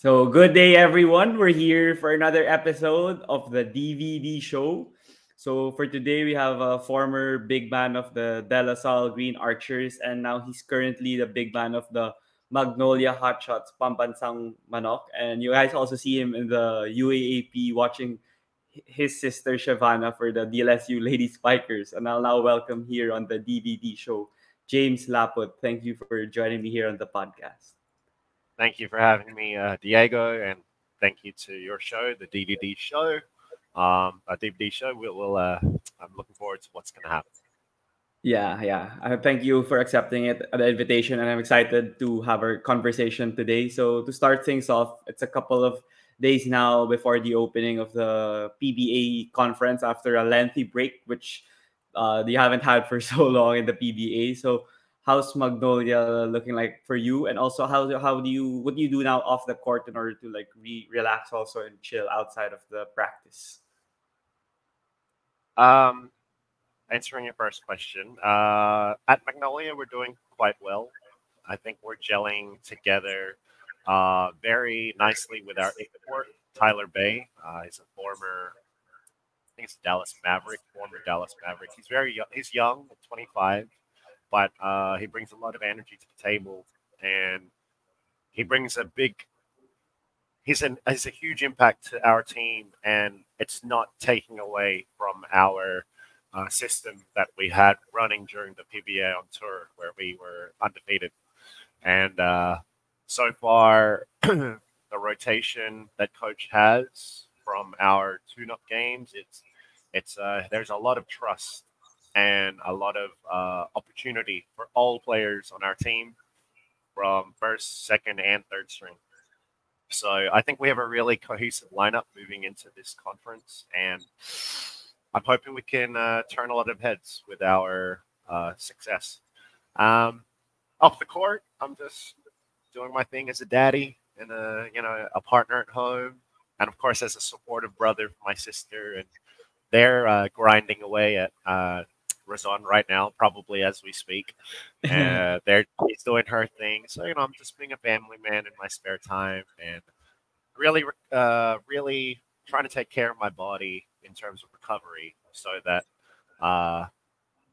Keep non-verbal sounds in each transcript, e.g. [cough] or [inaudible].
So, good day, everyone. We're here for another episode of the DVD show. So, for today, we have a former big man of the De La Salle Green Archers, and now he's currently the big man of the Magnolia Hotshots Pambansang Manok. And you guys also see him in the UAAP watching his sister Shevana for the DLSU Lady Spikers. And I'll now welcome here on the DVD show James Laput. Thank you for joining me here on the podcast. Thank you for having me, uh, Diego, and thank you to your show, the DVD show. Um, a DVD show. We'll, we'll uh, I'm looking forward to what's going to happen. Yeah, yeah. Thank you for accepting it, the invitation, and I'm excited to have our conversation today. So to start things off, it's a couple of days now before the opening of the PBA conference after a lengthy break, which uh, they haven't had for [laughs] so long in the PBA. So how's Magnolia looking like for you? And also how how do you what do you do now off the court in order to like re- relax also and chill outside of the practice? Um answering your first question. Uh at Magnolia we're doing quite well. I think we're gelling together uh very nicely with our import, Tyler Bey. Uh, he's a former I think it's Dallas Maverick, former Dallas Maverick. He's very young. He's young, 25, but uh, he brings a lot of energy to the table, and he brings a big. He's an he's a huge impact to our team, and it's not taking away from our uh, system that we had running during the PBA on tour, where we were undefeated, and uh, so far [clears throat] the rotation that coach has from our tune-up games, it's it's uh, there's a lot of trust and a lot of uh, opportunity for all players on our team from first, second, and third string. So I think we have a really cohesive lineup moving into this conference, and I'm hoping we can uh, turn a lot of heads with our uh, success. Um, off the court, I'm just doing my thing as a daddy and a you know a partner at home, and of course as a supportive brother for my sister and they're uh, grinding away at uh, Razon right now, probably as we speak. [laughs] Uh, they're she's doing her thing, so you know I'm just being a family man in my spare time and really, uh, really trying to take care of my body in terms of recovery, so that uh,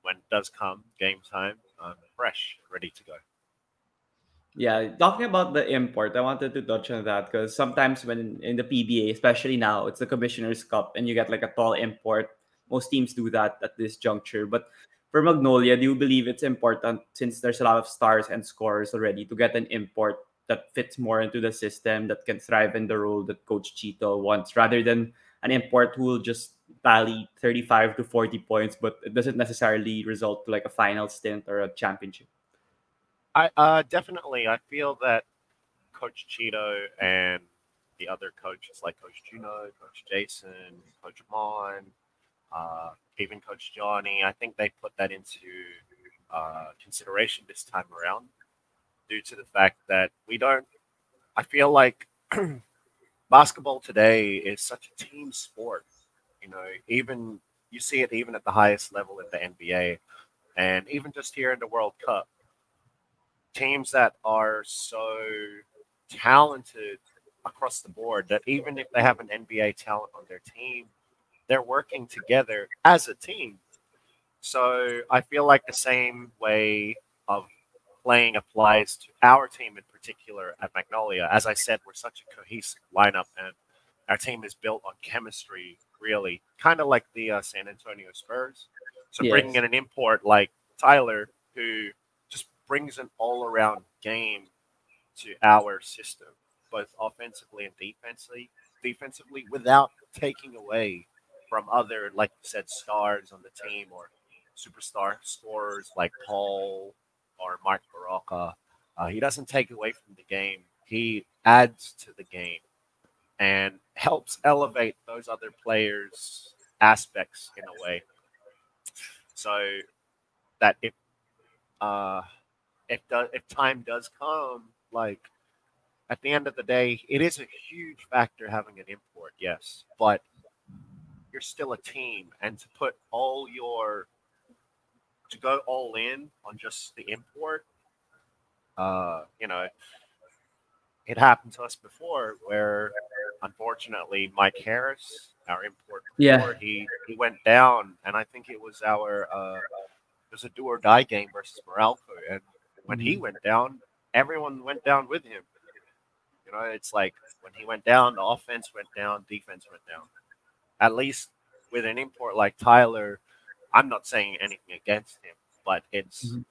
when it does come game time, I'm fresh, ready to go. Yeah, talking about the import, I wanted to touch on that because sometimes when in the PBA, especially now, it's the Commissioner's Cup and you get like a tall import. Most teams do that at this juncture. But for Magnolia, do you believe it's important since there's a lot of stars and scorers already to get an import that fits more into the system that can thrive in the role that Coach Chito wants rather than an import who will just tally 35 to 40 points, but it doesn't necessarily result to like a final stint or a championship? I uh, definitely. I feel that Coach Chito and the other coaches like Coach Juno, Coach Jason, Coach Mon, uh, even Coach Johnny, I think they put that into uh, consideration this time around due to the fact that we don't. I feel like [clears throat] basketball today is such a team sport. You know, even you see it even at the highest level in the NBA, and even just here in the World Cup teams that are so talented across the board that even if they have an NBA talent on their team, they're working together as a team. So I feel like the same way of playing applies to our team in particular at Magnolia. As I said, we're such a cohesive lineup, and our team is built on chemistry, really, kind of like the uh, San Antonio Spurs. So yes. bringing in an import like Tyler, who just brings an all around game to our system, both offensively and defensively, defensively without taking away from other, like you said, stars on the team or superstar scorers like Paul or Mark Barroca. Uh, he doesn't take away from the game. He adds to the game and helps elevate those other players' aspects in a way. So that if uh, if do, if time does come, like at the end of the day, it is a huge factor having an import, yes, but you're still a team, and to put all your to go all in on just the import, uh, you know, it happened to us before where unfortunately Mike Harris, our import Yeah. he he went down and I think it was our uh it was a do or die game versus Meralco and when he Mhm. went down, everyone went down with him. You know, it's like when he went down, the offense went down, defense went down. At least with an import like Tyler, I'm not saying anything against him, but it's Mhm.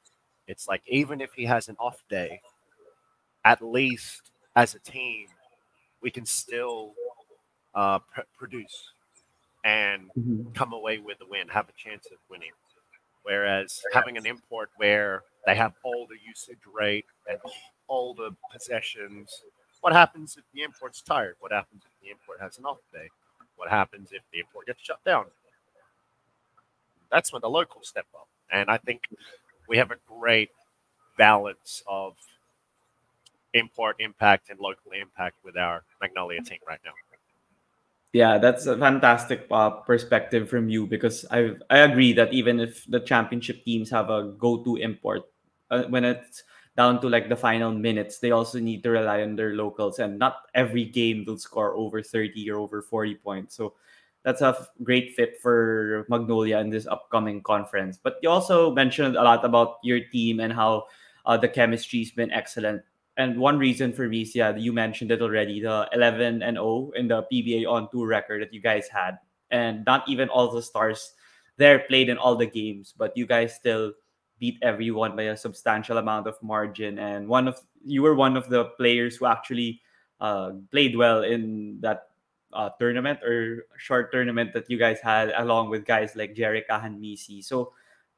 it's like even if he has an off day, at least as a team, we can still uh, pr- produce and Mhm. come away with a win, have a chance of winning. Whereas having an import where they have all the usage rate and all the possessions, what happens if the import's tired? What happens if the import has an off day? What happens if the import gets shut down? That's when the locals step up. And I think we have a great balance of import impact and local impact with our Magnolia team right now. Yeah, that's a fantastic uh, perspective from you because I I agree that even if the championship teams have a go-to import, uh, when it's down to like the final minutes, they also need to rely on their locals, and not every game will score over thirty or over forty points. So that's a great fit for Magnolia in this upcoming conference. But you also mentioned a lot about your team and how uh, the chemistry's been excellent and one reason for me yeah, you mentioned it already, the 11 and 0 in the PBA on tour record that you guys had, and not even all the stars there played in all the games, but you guys still beat everyone by a substantial amount of margin. And one of you were one of the players who actually uh, played well in that uh, tournament or short tournament that you guys had, along with guys like Jerry and Misi. So,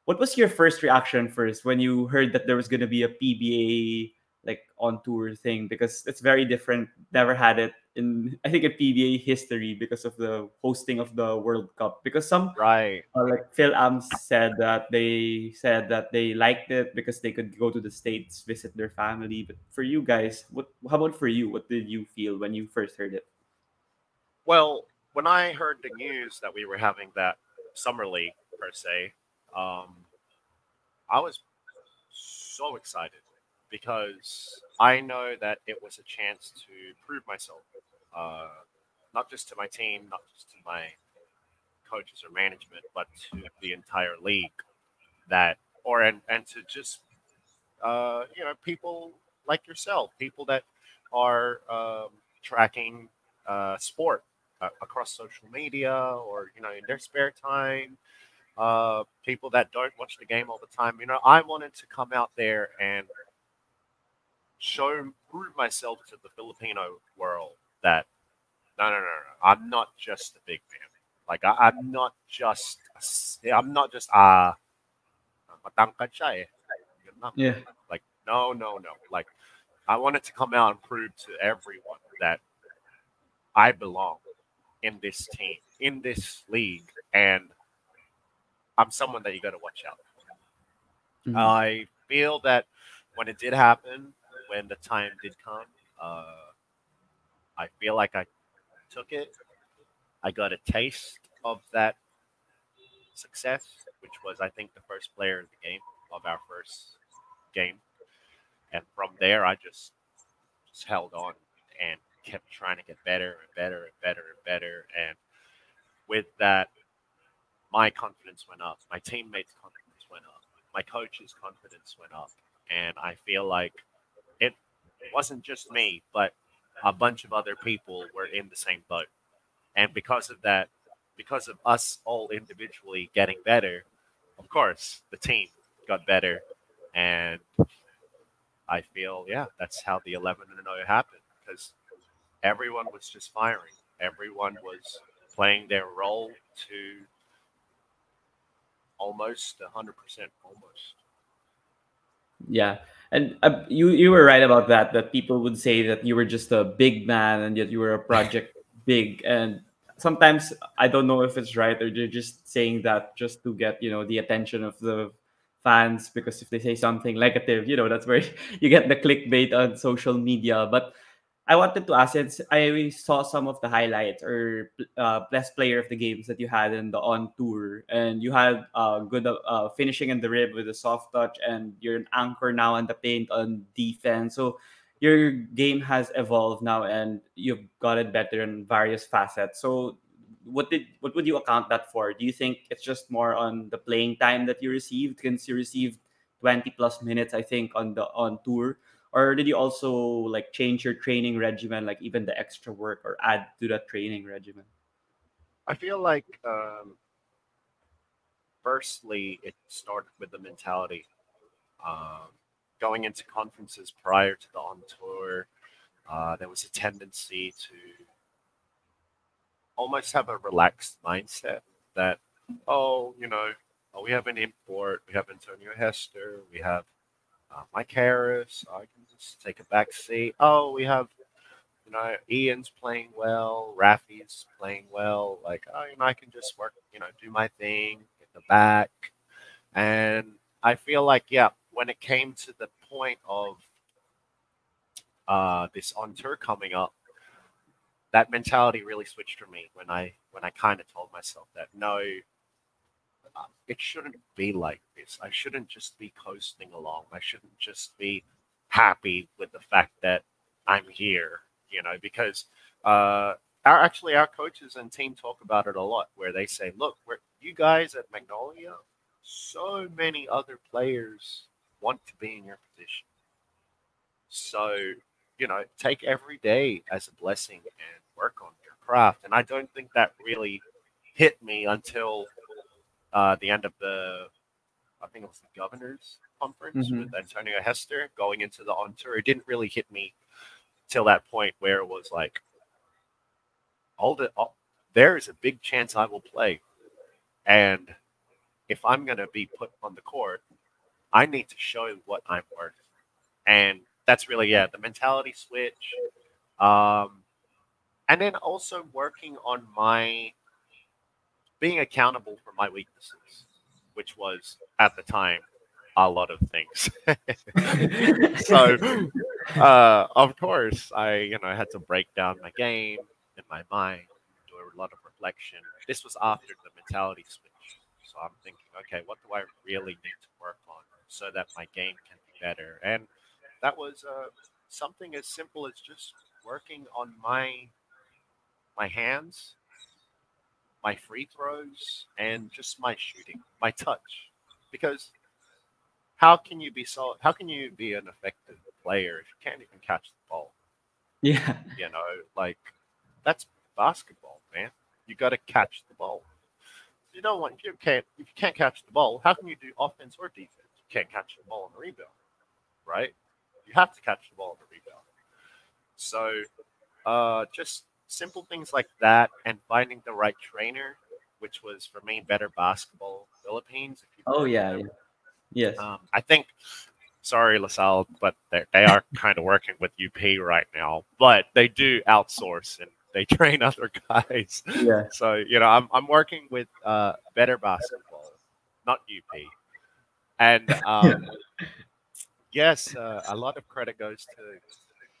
what was your first reaction first when you heard that there was going to be a PBA like on tour thing because it's very different. Never had it in I think a PBA history because of the hosting of the World Cup. Because some Right. uh, like Fil-Ams said that they said that they liked it because they could go to the states, visit their family. But for you guys, what how about for you? What did you feel when you first heard it? Well, when I heard the news that we were having that summer league per se, um, I was so excited because I know that it was a chance to prove myself, uh, not just to my team, not just to my coaches or management, but to the entire league. That or and and to just uh, you know people like yourself, people that are um, tracking uh, sport uh, across social media or you know in their spare time uh, people that don't watch the game all the time you know i wanted to come out there and show prove myself to the filipino world that no no no no i'm not just a big man like I, i'm not just I'm not just ah matangkad siya eh. Yeah. like no no no like i wanted to come out and prove to everyone that i belong in this team in this league and i'm someone that you got to watch out Mhm. i feel that when it did happen when the time did come uh, i feel like i took it. I got a taste of that success which was i think the first player in the game of our first game. And from there i just just held on and kept trying to get better and better and better and better. And with that my confidence went up. My teammates confidence went up. My coach's confidence went up. And i feel like it wasn't just me but a bunch of other people were in the same boat and because of that because of us all individually getting better of course the team got better and I feel, yeah, that's how the 11 and 0 happened because everyone was just firing. Everyone was playing their role to almost 100%, almost. Yeah, and uh, you you were right about that. That people would say that you were just a big man and yet you were a project [laughs] big. And sometimes I don't know if it's right or they're just saying that just to get you know the attention of the fans because if they say something negative, you know that's where [laughs] you get the clickbait on social media. But I wanted to ask since I saw some of the highlights or uh, best player of the games that you had in the on tour, and you had uh, good uh, finishing in the rib with a soft touch, and you're an anchor now in the paint on defense. So your game has evolved now and you've gotten better in various facets. So what did what would you account that for? Do you think it's just more on the playing time that you received since you received 20 plus minutes I think on the on tour or did you also like change your training regimen like even the extra work or add to that training regimen? I feel like, um, firstly, it started with the mentality. Um, going into conferences prior to the on tour, uh, there was a tendency to almost have a relaxed mindset that, oh, you know, oh, we have an import, we have Antonio Hester, we have uh, Mike Harris, I can just take a back seat. Oh, we have, you know, Ian's playing well, Rafi's playing well. Like, oh, you know, I can just work, you know, do my thing in the back. And I feel like, yeah, when it came to the point of uh, this on tour coming up, that mentality really switched for me when I when I kind of told myself that no, it shouldn't be like this. I shouldn't just be coasting along. I shouldn't just be happy with the fact that I'm here. You know, because uh, our actually our coaches and team talk about it a lot, where they say, "Look, we're, you guys at Magnolia, so many other players want to be in your position. So, you know, take every day as a blessing and work on your craft. And I don't think that really hit me until uh, the end of the, I think it was the governor's conference Mhm. with Antonio Hester going into the on tour. It didn't really hit me till that point where it was like, all the, all, there is a big chance I will play. And if I'm going to be put on the court, I need to show what I'm worth. And that's really, yeah, the mentality switch. Um, and then also working on my being accountable for my weaknesses, which was at the time a lot of things. [laughs] so, uh, of course, I you know had to break down my game in my mind, do a lot of reflection. This was after the mentality switch, so I'm thinking, okay, what do I really need to work on so that my game can be better? And that was uh, something as simple as just working on my my hands, my free throws, and just my shooting, my touch, because how can you be so how can you be an effective player if you can't even catch the ball? Yeah. you know like that's basketball man. You got to catch the ball. You don't want if you can't if you can't catch the ball how can you do offense or defense? You can't catch the ball on the rebound right? You have to catch the ball on the rebound. So uh just simple things like that and finding the right trainer which was for me better basketball philippines Oh yeah, yeah. Yes. Um, I think, sorry, LaSalle, but they are kind of working with UP right now, but they do outsource and they [laughs] train other guys. yeah. So, you know, I'm, I'm working with uh, better basketball, not UP. And [laughs] um, yes, uh, a lot of credit goes to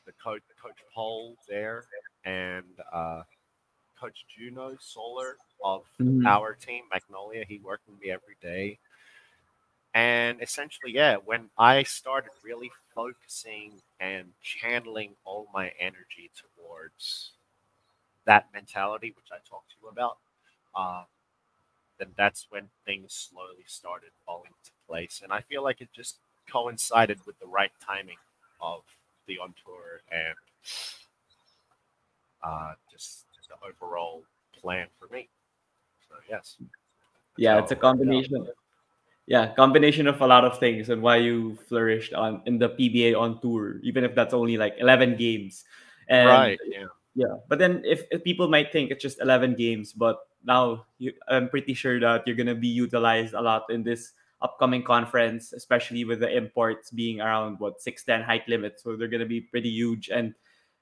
the coach, Coach Paul there and uh, Coach Juno Sauler of Mhm. our team, Magnolia. He worked with me every day. And essentially, yeah, when I started really focusing and channeling all my energy towards that mentality, which I talked to you about, uh, then that's when things slowly started falling into place. And I feel like it just coincided with the right timing of the on tour and uh, just the overall plan for me. So, yes. Yeah, it's a So, combination. Yeah, combination of a lot of things and why you flourished on in the PBA on tour, even if that's only like eleven games. And Right. Yeah. yeah, but then if, if people might think it's just eleven games, but now you, I'm pretty sure that you're gonna be utilized a lot in this upcoming conference, especially with the imports being around what six ten height limit, so they're gonna be pretty huge. And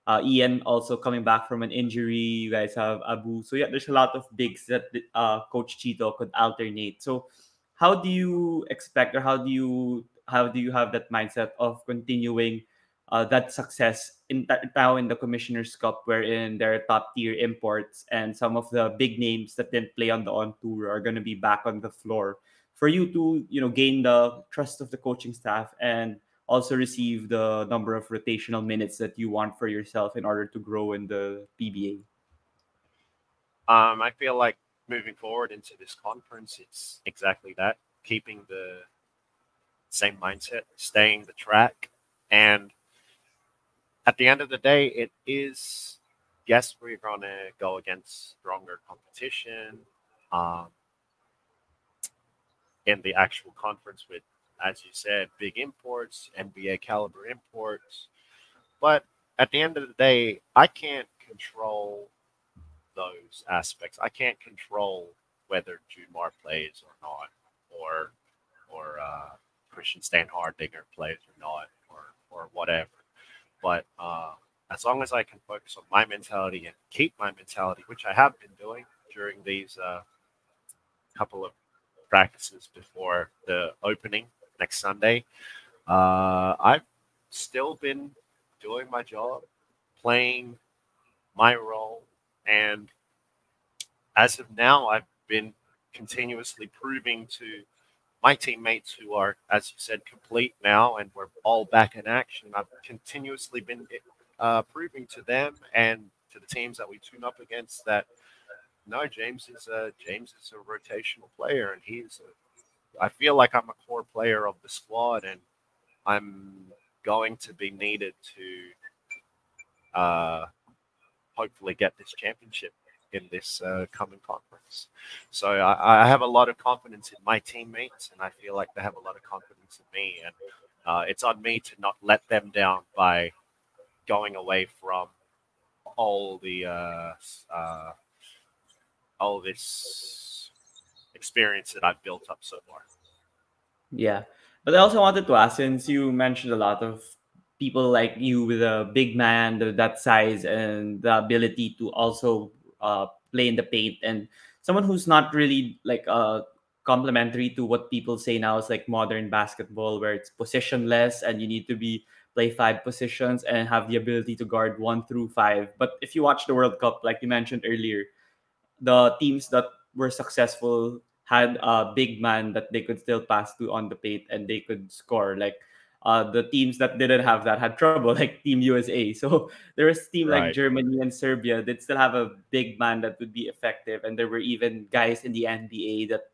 uh, Ian also coming back from an injury. You guys have Abu, so yeah, there's a lot of bigs that uh, Coach Chito could alternate. So how do you expect or how do you how do you have that mindset of continuing uh, that success in now in the commissioners cup wherein there are top tier imports and some of the big names that didn't play on the on tour are going to be back on the floor for you to you know gain the trust of the coaching staff and also receive the number of rotational minutes that you want for yourself in order to grow in the PBA? Um, I feel like moving forward into this conference, it's exactly that keeping the same mindset, staying the track. And at the end of the day, it is, yes, we're going to go against stronger competition um, in the actual conference with, as you said, big imports, NBA caliber imports. But at the end of the day, I can't control those aspects. I can't control whether Junmar plays or not, or or uh, Christian Standhardinger plays or not, or or whatever. But uh, as long as I can focus on my mentality and keep my mentality, which I have been doing during these uh, couple of practices before the opening next Sunday, uh, I've still been doing my job, playing my role, and as of now, I've been continuously proving to my teammates who are, as you said, complete now and we're all back in action. I've continuously been uh, proving to them and to the teams that we tune up against that no, James is a James is a rotational player and he's a, I feel like I'm a core player of the squad and I'm going to be needed to uh, hopefully get this championship in this uh, coming conference. So I, I, have a lot of confidence in my teammates, and I feel like they have a lot of confidence in me. And uh, it's on me to not let them down by going away from all the uh, uh all this experience that I've built up so far. Yeah, but I also wanted to ask, since you mentioned a lot of people like you with a big man, that size, and the ability to also uh, play in the paint and someone who's not really like uh complementary to what people say now is like modern basketball where it's positionless and you need to be play five positions and have the ability to guard one through five but if you watch the world cup like you mentioned earlier the teams that were successful had a big man that they could still pass to on the paint and they could score like uh, the teams that didn't have that had trouble, [laughs] like Team USA. So [laughs] there was team right. like Germany and Serbia that still have a big man that would be effective, and there were even guys in the NBA that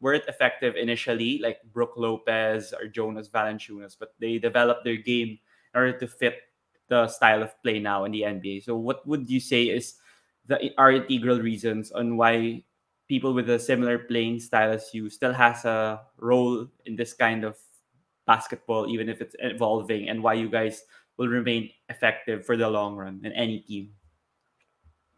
weren't effective initially, like Brook Lopez or Jonas Valanciunas, but they developed their game in order to fit the style of play now in the NBA. So what would you say is the are integral reasons on why people with a similar playing style as you still has a role in this kind of basketball, even if it's evolving, and why you guys will remain effective for the long run in any team?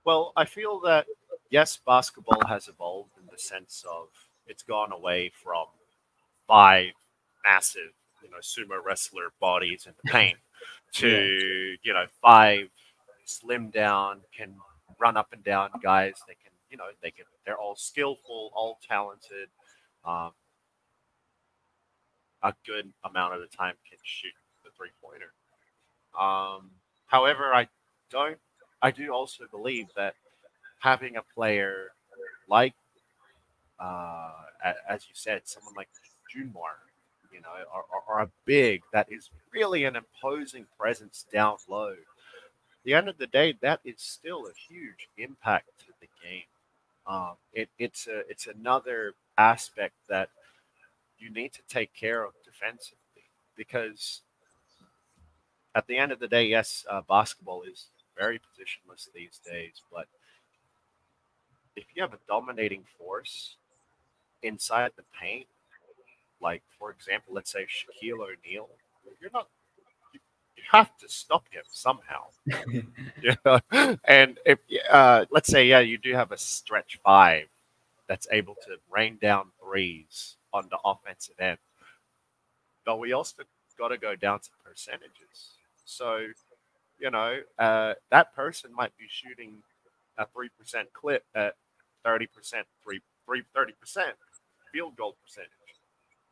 Well, I feel that yes, basketball has evolved in the sense of it's gone away from five massive, you know, sumo wrestler bodies in the [laughs] paint to, yeah. you know, five slim down, can run up and down guys. They can, you know, they can, they're all skillful, all talented. Um, a good amount of the time can shoot the three pointer. Um, however, I don't. I do also believe that having a player like, uh, as you said, someone like Junmar, you know, or, a big that is really an imposing presence down low. The end of the day, that is still a huge impact to the game. Um, it, it's a it's another aspect that you need to take care of defensively because at the end of the day, yes, uh, basketball is very positionless these days, but if you have a dominating force inside the paint, like for example, let's say Shaquille O'Neal, you're not have to stop him somehow. [laughs] yeah. And if uh, let's say yeah, you do have a stretch five that's able to rain down threes on the offensive end. But we also got to go down to percentages. So, you know, uh, that person might be shooting a 3% clip at 30%, 3, 3, 30% field goal percentage.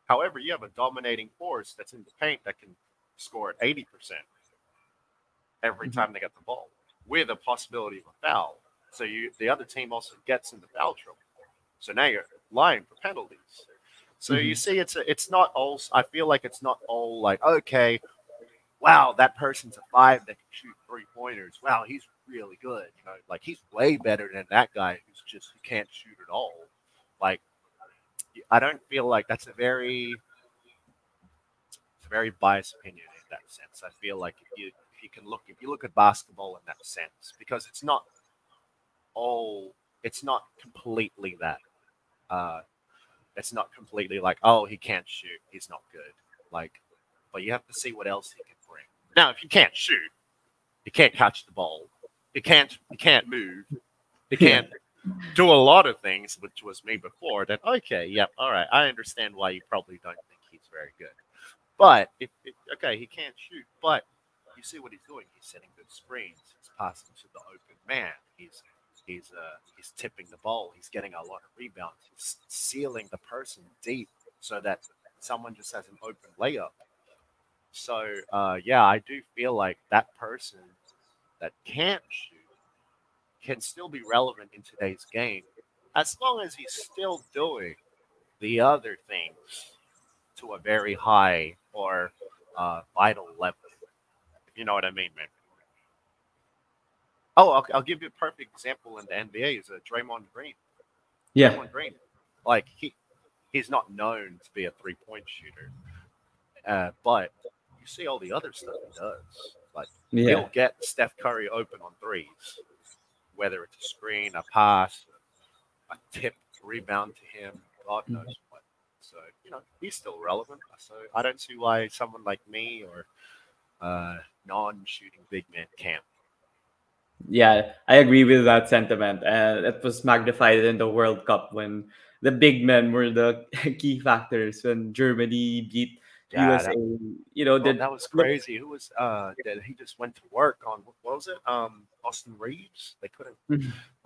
However, you have a dominating force that's in the paint that can score at 80% every mm-hmm. time they get the ball with a possibility of a foul. So you the other team also gets in the foul trouble. So now you're lying for penalties. So you Mhm. see, it's a, it's not all. I feel like it's not all like okay, wow, that person's a five that can shoot three pointers. Wow, he's really good. You know, like he's way better than that guy who's just who can't shoot at all. Like, I don't feel like that's a very, very biased opinion in that sense. I feel like if you if you can look if you look at basketball in that sense, because it's not all, it's not completely that. Uh, it's not completely like, oh, he can't shoot, he's not good. Like, but you have to see what else he can bring. Now, if you can't shoot, you can't catch the ball, you can't, you can't move, you can't do a lot of things, which was me before. Then okay, yep, all right, I understand why you probably don't think he's very good. But okay, he can't shoot, but you see what he's doing. He's setting good screens. He's passing to the open man. He's he's uh he's tipping the ball. He's getting a lot of rebounds. He's sealing the person deep so that someone just has an open layup. So uh yeah, I do feel like that person that can't shoot can still be relevant in today's game as long as he's still doing the other things to a very high or uh, vital level. If you know what I mean, man. Oh, I'll, I'll give you a perfect example in the NBA is uh, Draymond Green. Yeah. Draymond Green, like he he's not known to be a three point shooter, uh, but you see all the other stuff he does. Like Yeah. he'll get Steph Curry open on threes, whether it's a screen, a pass, a tip, rebound to him, God Mm-hmm. knows. So you know he's still relevant. So I don't see why someone like me or uh, non-shooting big man can't. Yeah, I agree with that sentiment. And it was magnified in the World Cup when the big men were the [laughs] key factors when Germany beat Yeah, USA. that- you know, did that was crazy. Who was uh that he just went to work on what was it? Um Austin Reaves. They couldn't [laughs]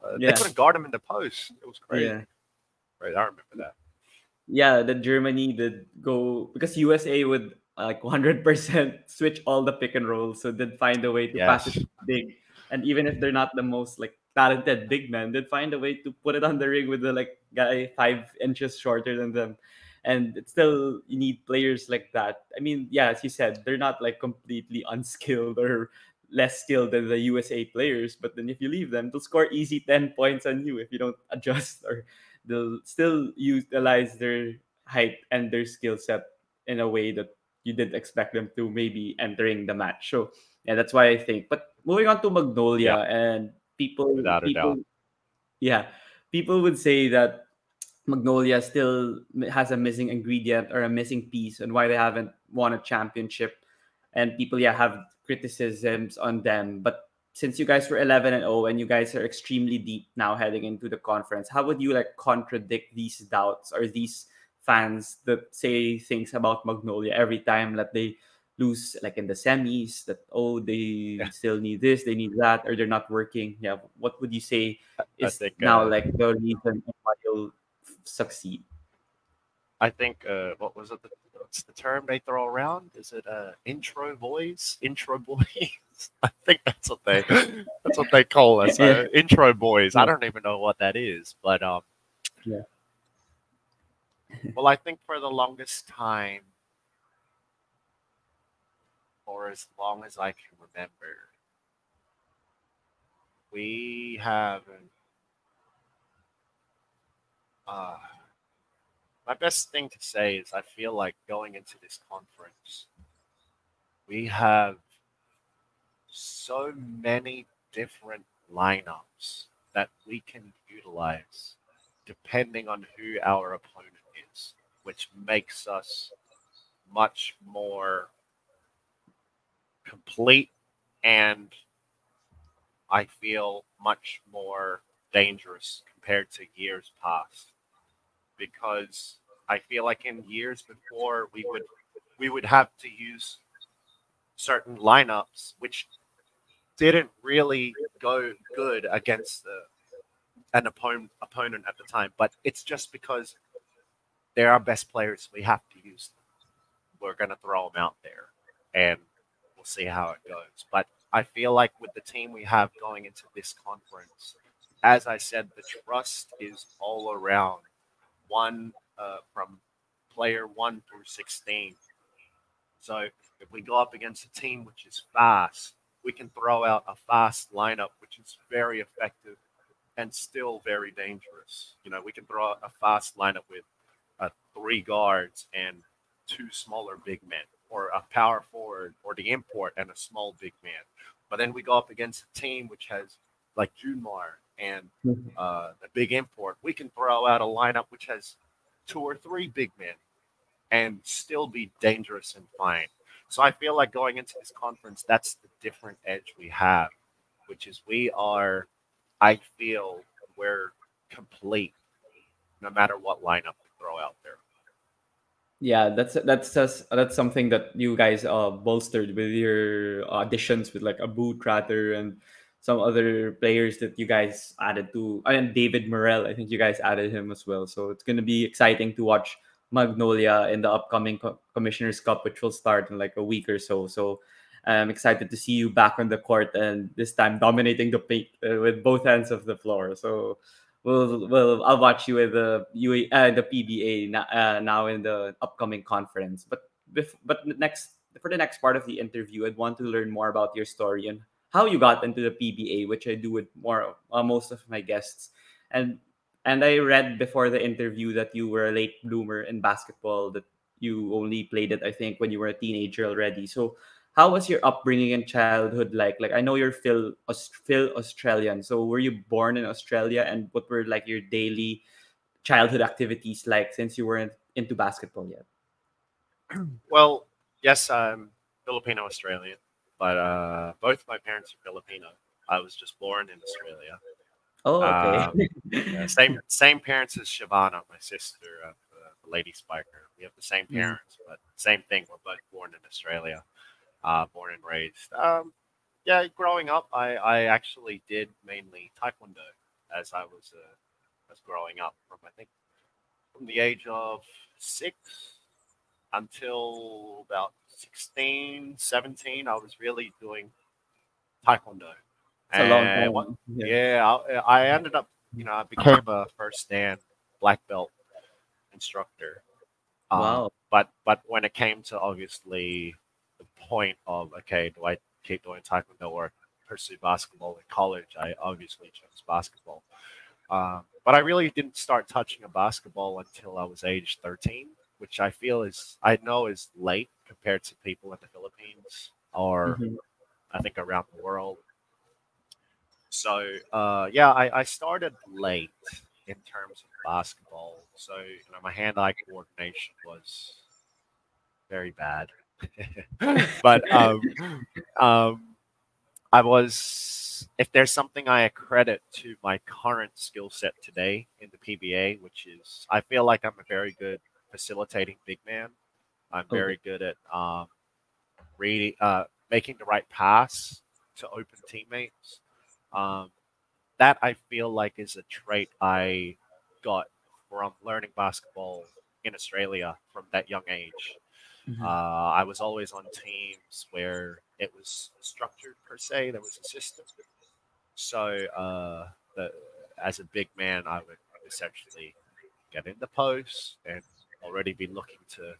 uh, Yeah. they couldn't guard him in the post. It was crazy. Yeah. Right, I remember that. Yeah, the Germany did go because USA would like 100% [laughs] switch all the pick and roll, so they'd find a way to pass it [laughs] big. And even if they're not the most like talented big men, they'd find a way to put it on the ring with the like guy five inches shorter than them. And it's still you need players like that. I mean, yeah, as you said, they're not like completely unskilled or less skilled than the USA players. But then if you leave them, they'll score easy 10 points on you if you don't [laughs] adjust or they'll still utilize their height and their skill set in a way that you didn't expect them to maybe entering the match. So yeah, that's why I think. But moving on to Magnolia and people Without people yeah, people would say that Magnolia still has a missing ingredient or a missing piece and why they haven't won a championship. And people, yeah, have criticisms on them. But since you guys were 11 and 0 and you guys are extremely deep now heading into the conference, how would you like contradict these doubts or these fans that say things about Magnolia every time that they lose like in the semis that oh they Yeah. still need this they need that or they're not working yeah what would you say is think, now uh, like the reason why you'll succeed. I think uh what was it the, what's the term they throw around? Is it uh intro boys? Intro [laughs] boys? I think that's what they that's what they call us. Uh, intro boys. I don't even know what that is, but um Yeah. well I think for the longest time or as long as I can remember, we haven't. Uh, my best thing to say is I feel like going into this conference, we have so many different lineups that we can utilize depending on who our opponent is, which makes us much more complete and I feel much more dangerous compared to years past because I feel like in years before we would we would have to use certain lineups which didn't really go good against the, an opponent opponent at the time but it's just because they're our best players we have to use them we're going to throw them out there and we'll see how it goes but I feel like with the team we have going into this conference, as I said, the trust is all around. One uh, from player one through 16. So if we go up against a team which is fast, we can throw out a fast lineup, which is very effective and still very dangerous. You know, we can throw a fast lineup with uh, three guards and two smaller big men, or a power forward, or the import and a small big man. But then we go up against a team which has like Junmar and Mhm. uh, the big import. We can throw out a lineup which has two or three big men and still be dangerous and fine. So I feel like going into this conference, that's the different edge we have, which is we are, I feel we're complete no matter what lineup we throw out there. Yeah, that's that's just, that's something that you guys uh bolstered with your auditions with like Abu Tratter and some other players that you guys added to and David Murrell. I think you guys added him as well. So it's gonna be exciting to watch Magnolia in the upcoming Co- Commissioners Cup, which will start in like a week or so. So I'm excited to see you back on the court and this time dominating the paint uh, with both ends of the floor. So we'll, we'll I'll watch you with the UA, uh, the PBA uh, now in the upcoming conference. But bef- but next for the next part of the interview, I'd want to learn more about your story and how you got into the PBA, which I do with more uh, most of my guests. And and I read before the interview that you were a late bloomer in basketball. That you only played it, I think, when you were a teenager already. So how was your upbringing and childhood like? Like I know you're Phil, Phil Australian. So were you born in Australia, and what were like your daily childhood activities like since you weren't into basketball yet? Well, yes, I'm Filipino Australian, but uh, both my parents are Filipino. I was just born in Australia. Oh, okay. Yeah, [laughs] same same parents as Shevana, my sister, uh, the lady spiker. We have the same Mhm. parents, but same thing. We're both born in Australia, uh, born and raised. Um, yeah, growing up, I, I actually did mainly taekwondo as I was uh, was growing up from I think from the age of six until about 16, 17, I was really doing taekwondo. It's a long And time. Yeah. yeah, I, I ended up, you know, I became a first dan black belt instructor. Um, Wow. But but when it came to obviously the point of okay, do I keep doing taekwondo or pursue basketball in college? I obviously chose basketball. Um, but I really didn't start touching a basketball until I was age 13, which I feel is I know is late compared to people in the Philippines or Mhm. I think around the world. So uh, yeah, I, I started late in terms of basketball. So you know, my hand-eye coordination was very bad. [laughs] but um, um, I was, if there's something I accredit to my current skill set today in the PBA, which is I feel like I'm a very good facilitating big man. I'm Okay. very good at um, reading, uh, making the right pass to open teammates. Um, that I feel like is a trait I got from learning basketball in Australia from that young age. Mhm. Uh, I was always on teams where it was structured per se. There was a system. So, uh, the, as a big man, I would essentially get in the post and already be looking to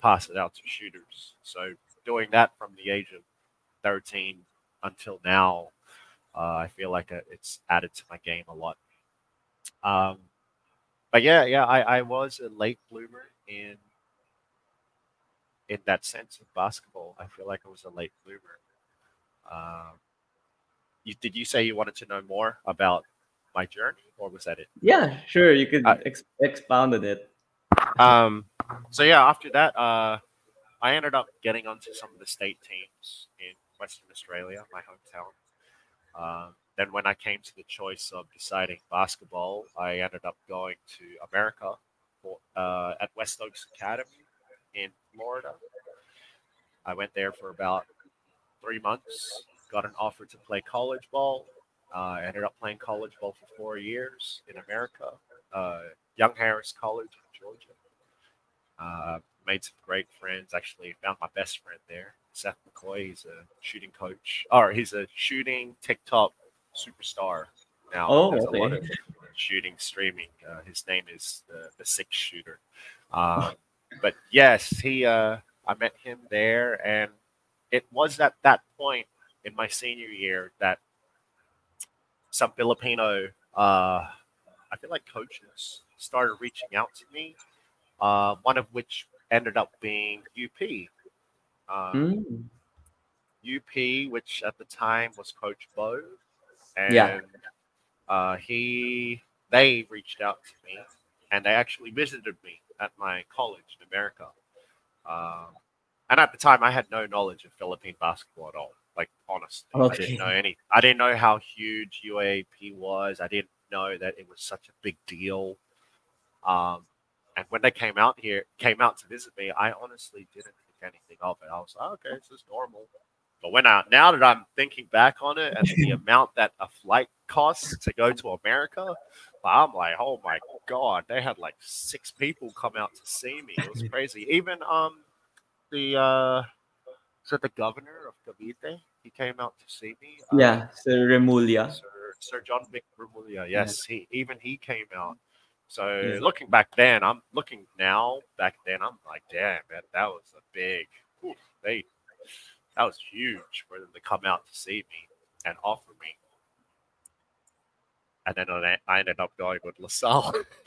pass it out to shooters. So, doing that from the age of 13 until now, uh, I feel like it's added to my game a lot. Um, but yeah, yeah, I, I was a late bloomer in in that sense of basketball. I feel like I was a late bloomer. Um, you, did you say you wanted to know more about my journey, or was that it? Yeah, sure. You could Uh, ex- expound on it. Um, so yeah, after that, uh, I ended up getting onto some of the state teams in Western Australia, my hometown. Um, then when I came to the choice of deciding basketball, I ended up going to America for, uh, at West Oaks Academy in Florida. I went there for about three months, got an offer to play college ball. Uh, I ended up playing college ball for four years in America, uh, Young Harris College in Georgia. Uh, made some great friends. Actually, found my best friend there, Seth McCoy. He's a shooting coach, or he's a shooting TikTok superstar now. Oh, There's a lot okay. of shooting streaming. Uh, his name is the, the Six Shooter. Um, but yes, he. Uh, I met him there, and it was at that point in my senior year that some Filipino, uh, I feel like coaches started reaching out to me. Uh, one of which ended up being UP. Um, Mm. UP, which at the time was Coach Bo, and Yeah. uh, he they reached out to me, and they actually visited me at my college in America. Um, and at the time, I had no knowledge of Philippine basketball at all. Like honestly, I didn't know any. I didn't know how huge UAAP was. I didn't know that it was such a big deal. Um, and when they came out here, came out to visit me, I honestly didn't think anything of it. I was like, okay, this is normal. But when I now that I'm thinking back on it and the [laughs] amount that a flight costs to go to America, I'm like, oh my god, they had like six people come out to see me. It was [laughs] crazy. Even um the uh so the governor of Cavite, he came out to see me. Uh, Yeah, Sir Remulla. Sir, Sir John Vic Remulia. Yes, he even he came out. So Yeah. looking back then, I'm looking now. Back then, I'm like, damn, man, that was a big. oof, they that was huge for them to come out to see me and offer me. And then I I ended up going with LaSalle. [laughs]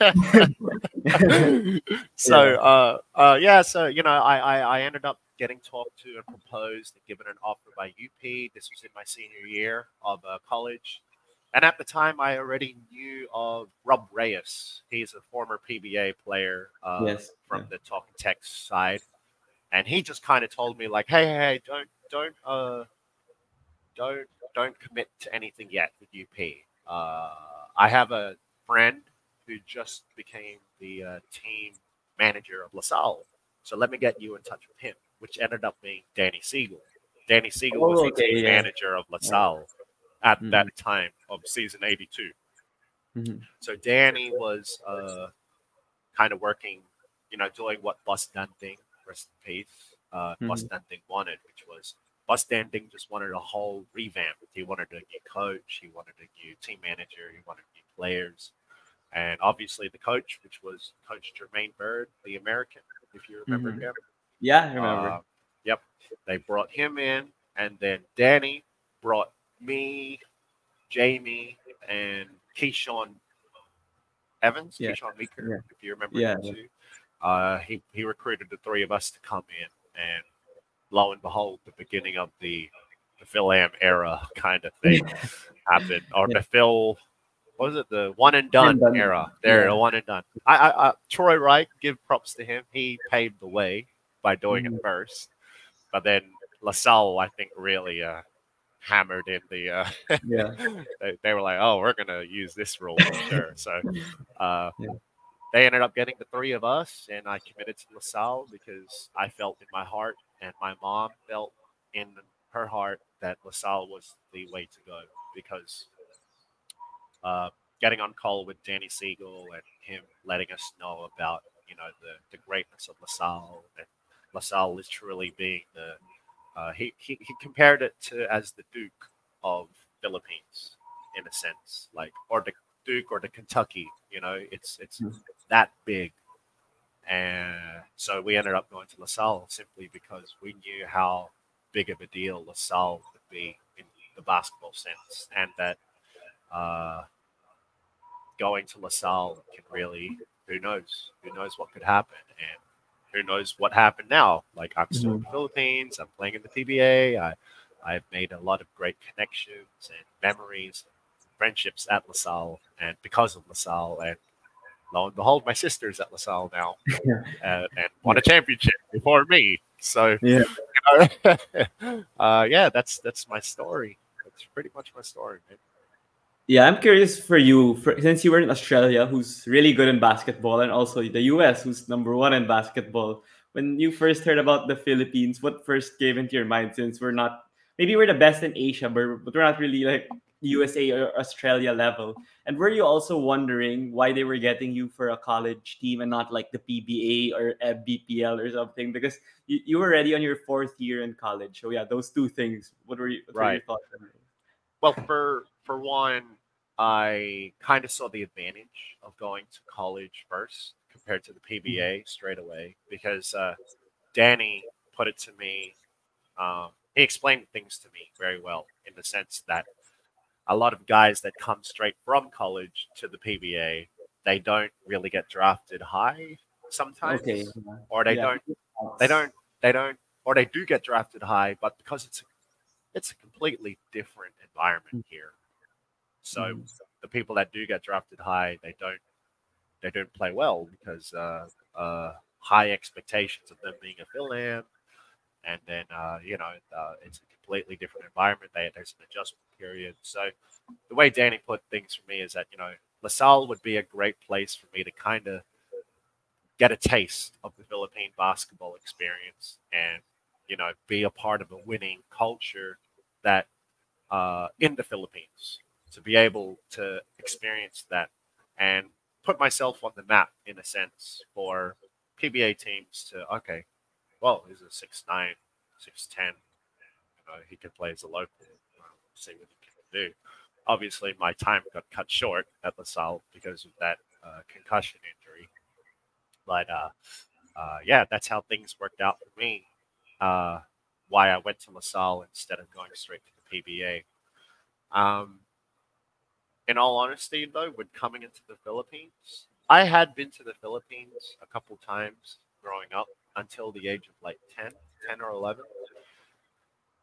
so Yeah. uh, uh, yeah, so you know, I, I I ended up getting talked to and proposed and given an offer by UP. This was in my senior year of uh, college, and at the time, I already knew of Rob Reyes. He's a former PBA player uh, Yes. from the Talk 'N Text side, and he just kind of told me like, "Hey, hey, don't don't uh don't don't commit to anything yet with UP. Uh, I have a friend who just became the uh, team manager of LaSalle, so let me get you in touch with him." Which ended up being Danny Siegel. Danny Siegel was Oh, the okay, team yeah. manager of LaSalle at Mhm. that time of season 82. Mhm. So Danny was uh, kind of working, you know, doing what Boss Danding, rest in peace, uh, Boss Mhm. Danding wanted, which was Boss Danding just wanted a whole revamp. He wanted a new coach, he wanted a new team manager, he wanted new players, and obviously the coach, which was Coach Jermaine Byrd, the American, if you remember Mhm. him. Yeah, I remember. Uh, yep. They brought him in, and then Danny brought me, Jamie, and Keyshawn Evans, Yeah. Keyshawn Meeker, Yeah. if you remember Yeah, him too. Uh, he, he recruited the three of us to come in, and lo and behold, the beginning of the, the Fil-Am era kind of [laughs] thing happened, or Yeah. the Phil. What was it? The one and done, done. era. There, Yeah. the one and done. I, I, I, Troy Rike, give props to him. He paved the way by doing Mhm. it first. But then LaSalle, I think, really uh, hammered in the. Uh, Yeah. [laughs] they, they were like, "Oh, we're gonna use this rule for sure." [laughs] So uh, Yeah. they ended up getting the three of us, and I committed to LaSalle because I felt in my heart, and my mom felt in her heart that LaSalle was the way to go because uh, getting on call with Danny Siegel and him letting us know about you know the, the greatness of LaSalle and LaSalle is truly being the uh, he, he he compared it to as the Duke of Philippines in a sense like or the Duke or the Kentucky you know it's it's Mhm. that big. And so we ended up going to LaSalle simply because we knew how big of a deal LaSalle would be in the basketball sense and that uh, going to LaSalle can really, who knows, who knows what could happen, and who knows what happened now. Like I'm still in the Philippines, I'm playing in the PBA. I, I've made a lot of great connections and memories, and friendships at LaSalle, and because of LaSalle, and lo and behold, my sister's at LaSalle now, [laughs] uh, and won a championship before me. So Yeah. you [laughs] know, uh, yeah, that's that's my story. That's pretty much my story, man. Yeah, I'm curious for you, for, since you were in Australia, who's really good in basketball, and also the US, who's number one in basketball. When you first heard about the Philippines, what first came into your mind? Since we're not, maybe we're the best in Asia, but, but we're not really like USA or Australia level. And were you also wondering why they were getting you for a college team and not like the PBA or BPL or something? Because you, you were already on your fourth year in college. So yeah, those two things. What were, you, what were your Right. thoughts? Well, for for one, I kind of saw the advantage of going to college first compared to the PBA straight away because uh, Danny put it to me. Um, he explained things to me very well in the sense that a lot of guys that come straight from college to the PBA, they don't really get drafted high sometimes, Okay. or they Yeah. don't, they don't, they don't, or they do get drafted high, but because it's a, it's a completely different environment here. So Mhm. the people that do get drafted high, they don't, they don't play well because uh, uh, high expectations of them being a fill-in, and then uh, you know uh, it's a completely different environment. They, there's an adjustment period. So the way Danny put things for me is that you know LaSalle would be a great place for me to kind of get a taste of the Philippine basketball experience and you know be a part of a winning culture that uh, in the Philippines to be able to experience that and put myself on the map in a sense for PBA teams to okay, well he's a six nine, six ten, you know he can play as a local, see what he can do. Obviously, my time got cut short at LaSalle because of that uh, concussion injury, but uh, uh, yeah, that's how things worked out for me. Uh, why I went to LaSalle instead of going straight to the PBA. Um, in all honesty, though, when coming into the Philippines, I had been to the Philippines a couple times growing up until the age of like 10, 10 or 11.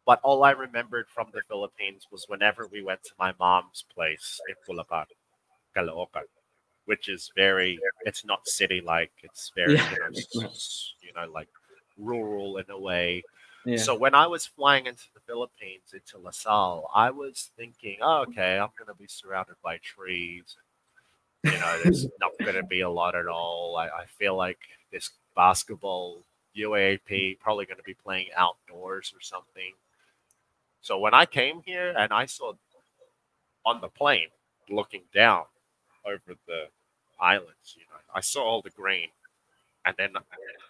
But all I remembered from the Philippines was whenever we went to my mom's place in Bulacan, Caloocan, which is very, it's not city like, it's very, Yeah. you, know, you know, like rural in a way. Yeah. So when I was flying into the Philippines, into LaSalle, I was thinking, oh, okay, I'm going to be surrounded by trees. You know, there's [laughs] not going to be a lot at all. I, I feel like this basketball UAAP probably going to be playing outdoors or something. So when I came here and I saw on the plane looking down over the islands, you know, I saw all the green and then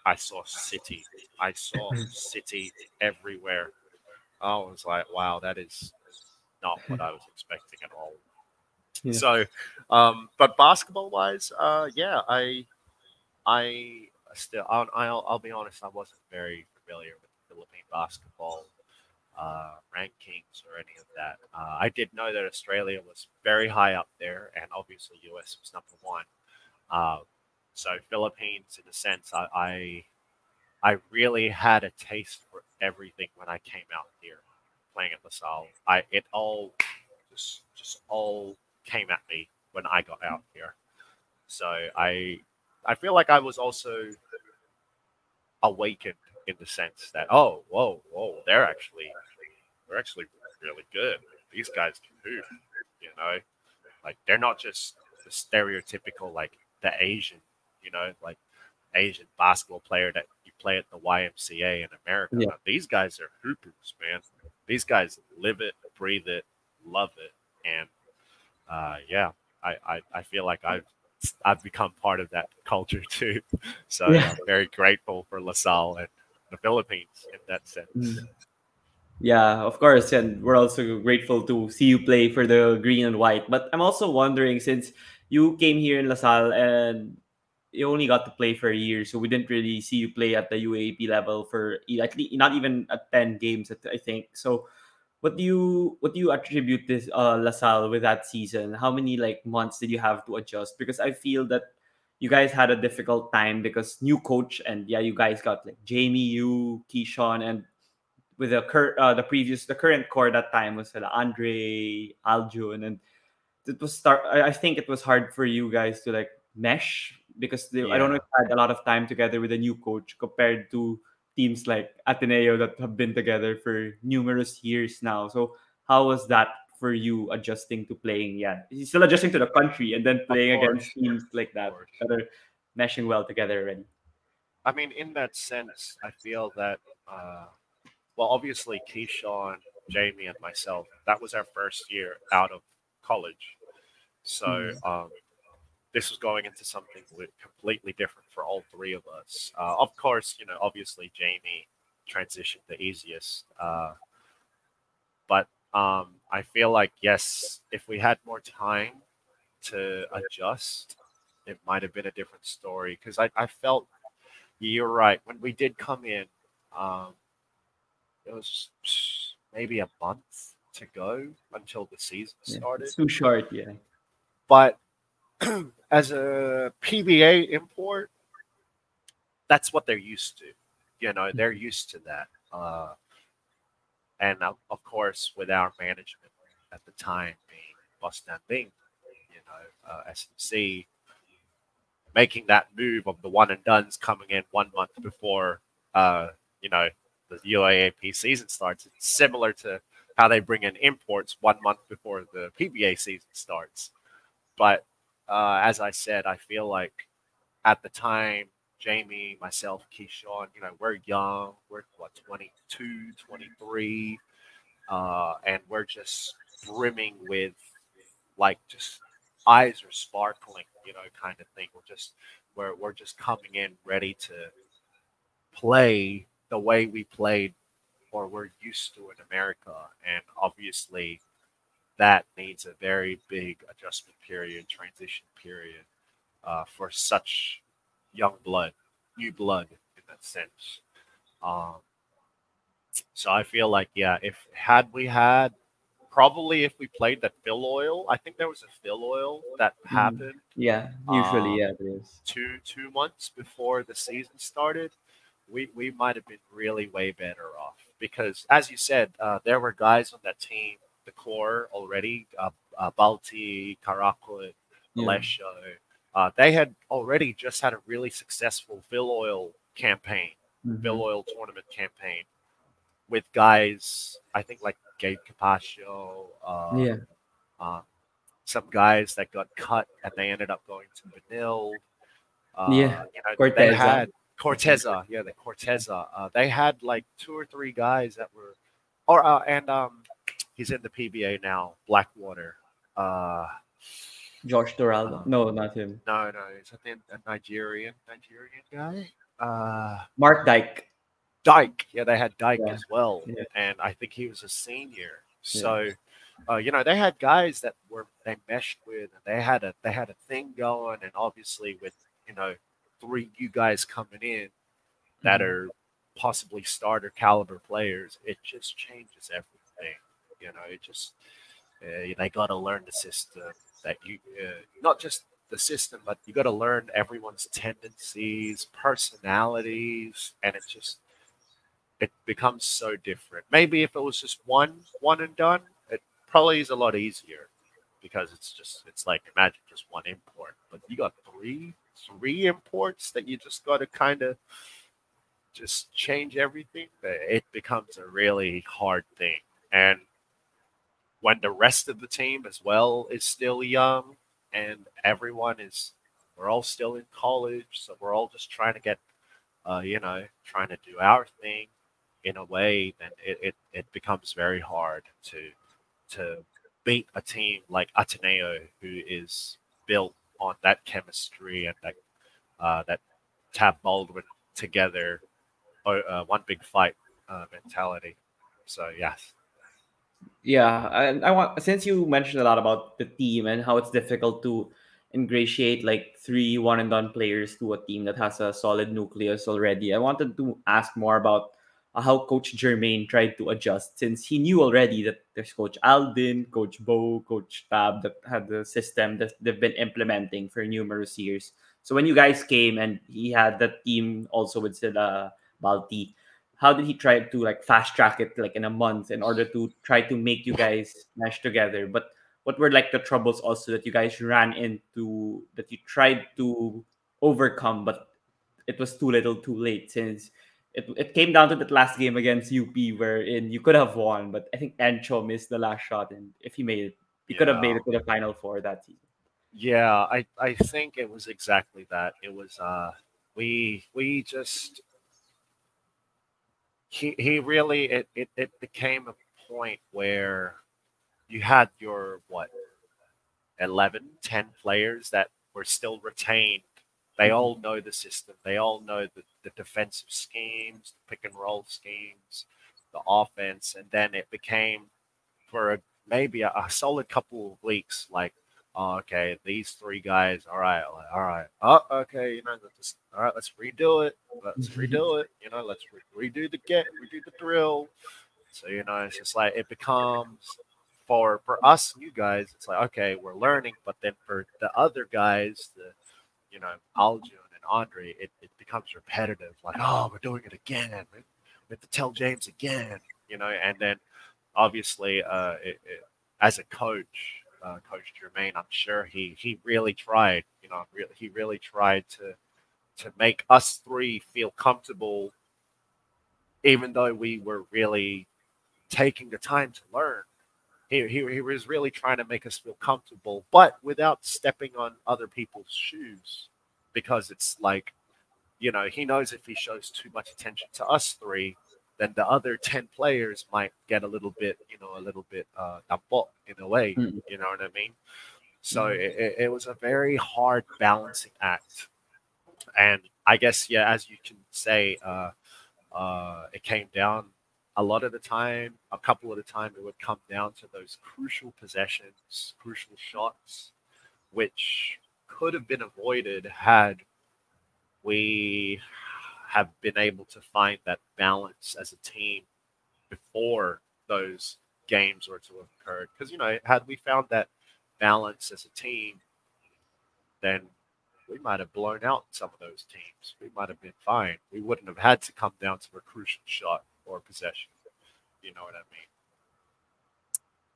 I saw city. I saw [laughs] city everywhere. I was like, wow, that is not what I was expecting at all. Yeah. So, um, but basketball wise, uh, yeah, I, I still, I'll, I'll, I'll be honest, I wasn't very familiar with Philippine basketball uh, rankings or any of that. Uh, I did know that Australia was very high up there, and obviously US was number one. So Philippines, in a sense, I, I I really had a taste for everything when I came out here playing at LaSalle. I it all just just all came at me when I got out here. So I I feel like I was also awakened in the sense that oh whoa whoa they're actually they're actually really good. These guys can hoop, you know, like they're not just the stereotypical like the Asian, you know, like Asian basketball player that you play at the YMCA in America. Yeah. These guys are hoopers, man. These guys live it, breathe it, love it, and uh, yeah, I, I, I feel like I've I've become part of that culture [laughs] too. So Yeah. I'm very grateful for LaSalle and the Philippines in that sense. Mm. Yeah, of course, and we're also grateful to see you play for the green and white. But I'm also wondering since you came here in LaSalle and you only got to play for a year, so we didn't really see you play at the UAAP level for at least not even at ten games, I think. So, what do you what do you attribute this uh, LaSalle with that season? How many like months did you have to adjust? Because I feel that you guys had a difficult time because new coach and yeah, you guys got like Jamie, you, Keyshawn, and with the cur- uh, the previous the current core that time was uh, Andre Aljun and it was start I, I think it was hard for you guys to like mesh because they, I don't know if Yeah. had a lot of time together with a new coach compared to teams like Ateneo that have been together for numerous years now. So how was that for you adjusting to playing? Yeah, you're still adjusting to the country and then playing course. against teams like that that are meshing well together already. I mean, in that sense, I feel that, uh, well, obviously, Keyshawn, Jamie, and myself, that was our first year out of college. So um, this was going into something completely different for all three of us. Uh, of course, you know, obviously, Jamie transitioned the easiest. Uh, but um, I feel like, yes, if we had more time to adjust, it might have been a different story because I, I felt you're right when we did come in um, it was maybe a month to go until the season started too short. Yeah. but [clears throat] as a PBA import, that's what they're used to. You know, they're used to that. Uh, and of, of course, with our management at the time being Boss Danding, you know, uh, SMC, making that move of the one and duns coming in one month before, uh, you know, the UAAP season starts. It's similar to how they bring in imports one month before the PBA season starts. But uh, as I said, I feel like at the time, Jamie, myself, Keyshawn, you know, we're young. We're what, 22, 23. Uh, and we're just brimming with like just eyes are sparkling, you know, kind of thing. We're just we're we're just coming in ready to play the way we played or we're used to in America. And obviously that needs a very big adjustment period, transition period uh, for such young blood, new blood in that sense. Um, so I feel like, yeah, if had we had probably if we played that Filoil, I think there was a Filoil that Mhm. happened Yeah. Usually, Um, yeah, it is. two two months before the season started, we we might have been really way better off because, as you said, uh, there were guys on that team, the core already, uh, uh, Balti, Caracut, Yeah. Uh, they had already just had a really successful Filoil campaign, Mhm. Filoil tournament campaign, with guys I think like Gabe Capaccio, uh, Yeah. um, some guys that got cut and they ended up going to Benil. Uh, Yeah, you know, they Corteza. had Corteza, yeah, the Corteza. Uh, they had like two or three guys that were, or uh, and um, he's in the PBA now, Blackwater. Uh, Josh Doraldo. Uh, no, not him. no, no, he's a Nigerian Nigerian guy. Uh, Mark Dyke. Dyke. Yeah, they had Dyke Yeah. as well, Yeah. and I think he was a senior. Yeah. So, uh, you know, they had guys that were they meshed with, and they had a they had a thing going, and obviously with you know three new guys coming in that Mhm. are possibly starter caliber players, it just changes everything. You know, just uh, they got to learn the system that you uh, not just the system, but you got to learn everyone's tendencies, personalities, and it just it becomes so different. Maybe if it was just one one and done, it probably is a lot easier because it's just it's like imagine just one import, but you got three three imports that you just got to kind of just change everything. It becomes a really hard thing, and when the rest of the team as well is still young and everyone is we're all still in college so we're all just trying to get uh, you know trying to do our thing in a way then it, it, it becomes very hard to to beat a team like Ateneo who is built on that chemistry and that uh, that Tab Baldwin together uh, one big fight uh, mentality. So yes Yeah, and I want since you mentioned a lot about the team and how it's difficult to ingratiate like three one and done players to a team that has a solid nucleus already. I wanted to ask more about how Coach Jermaine tried to adjust since he knew already that there's Coach Aldin, Coach Bo, Coach Tab that had the system that they've been implementing for numerous years. So when you guys came and he had that team also with Sila Balti, how did he try to like fast track it like in a month in order to try to make you guys mesh together? But what were like the troubles also that you guys ran into that you tried to overcome but it was too little too late since it, it came down to that last game against UP wherein you could have won but I think Encho missed the last shot and if he made it he could have made it to the final four that season. Yeah, I, I think it was exactly that. It was uh we we just he he really it, it, it became a point where you had your what 11 10 players that were still retained. They mm-hmm. all know the system. They all know the, the defensive schemes the pick and roll schemes the offense. And then it became for a, maybe a, a solid couple of weeks like oh, okay, these three guys, all right, all right, oh, okay, you know, let's all right, let's redo it, let's redo it, you know, let's re- redo the get, redo the drill. So you know, it's just like it becomes for for us you guys, it's like okay, we're learning, but then for the other guys, the you know, Aljun and Andre, it, it becomes repetitive. Like, oh, we're doing it again. We have to tell James again, you know, and then obviously, uh, it, it, as a coach, uh, Coach Jermaine, I'm sure he he really tried. You know, he really tried to to make us three feel comfortable, even though we were really taking the time to learn. He, he, he was really trying to make us feel comfortable, but without stepping on other people's shoes, because it's like, you know, he knows if he shows too much attention to us three, then the other 10 players might get a little bit, you know, a little bit uh, in a way, mm-hmm. you know what I mean? So mm-hmm. it, it was a very hard balancing act. And I guess, yeah, as you can say, uh, uh, it came down a lot of the time, a couple of the time, it would come down to those crucial possessions, crucial shots, which could have been avoided had we have been able to find that balance as a team before those games were to have occurred. Because, you know, had we found that balance as a team, then we might have blown out some of those teams. We might have been fine. We wouldn't have had to come down to a crucial shot or possession. You know what I mean?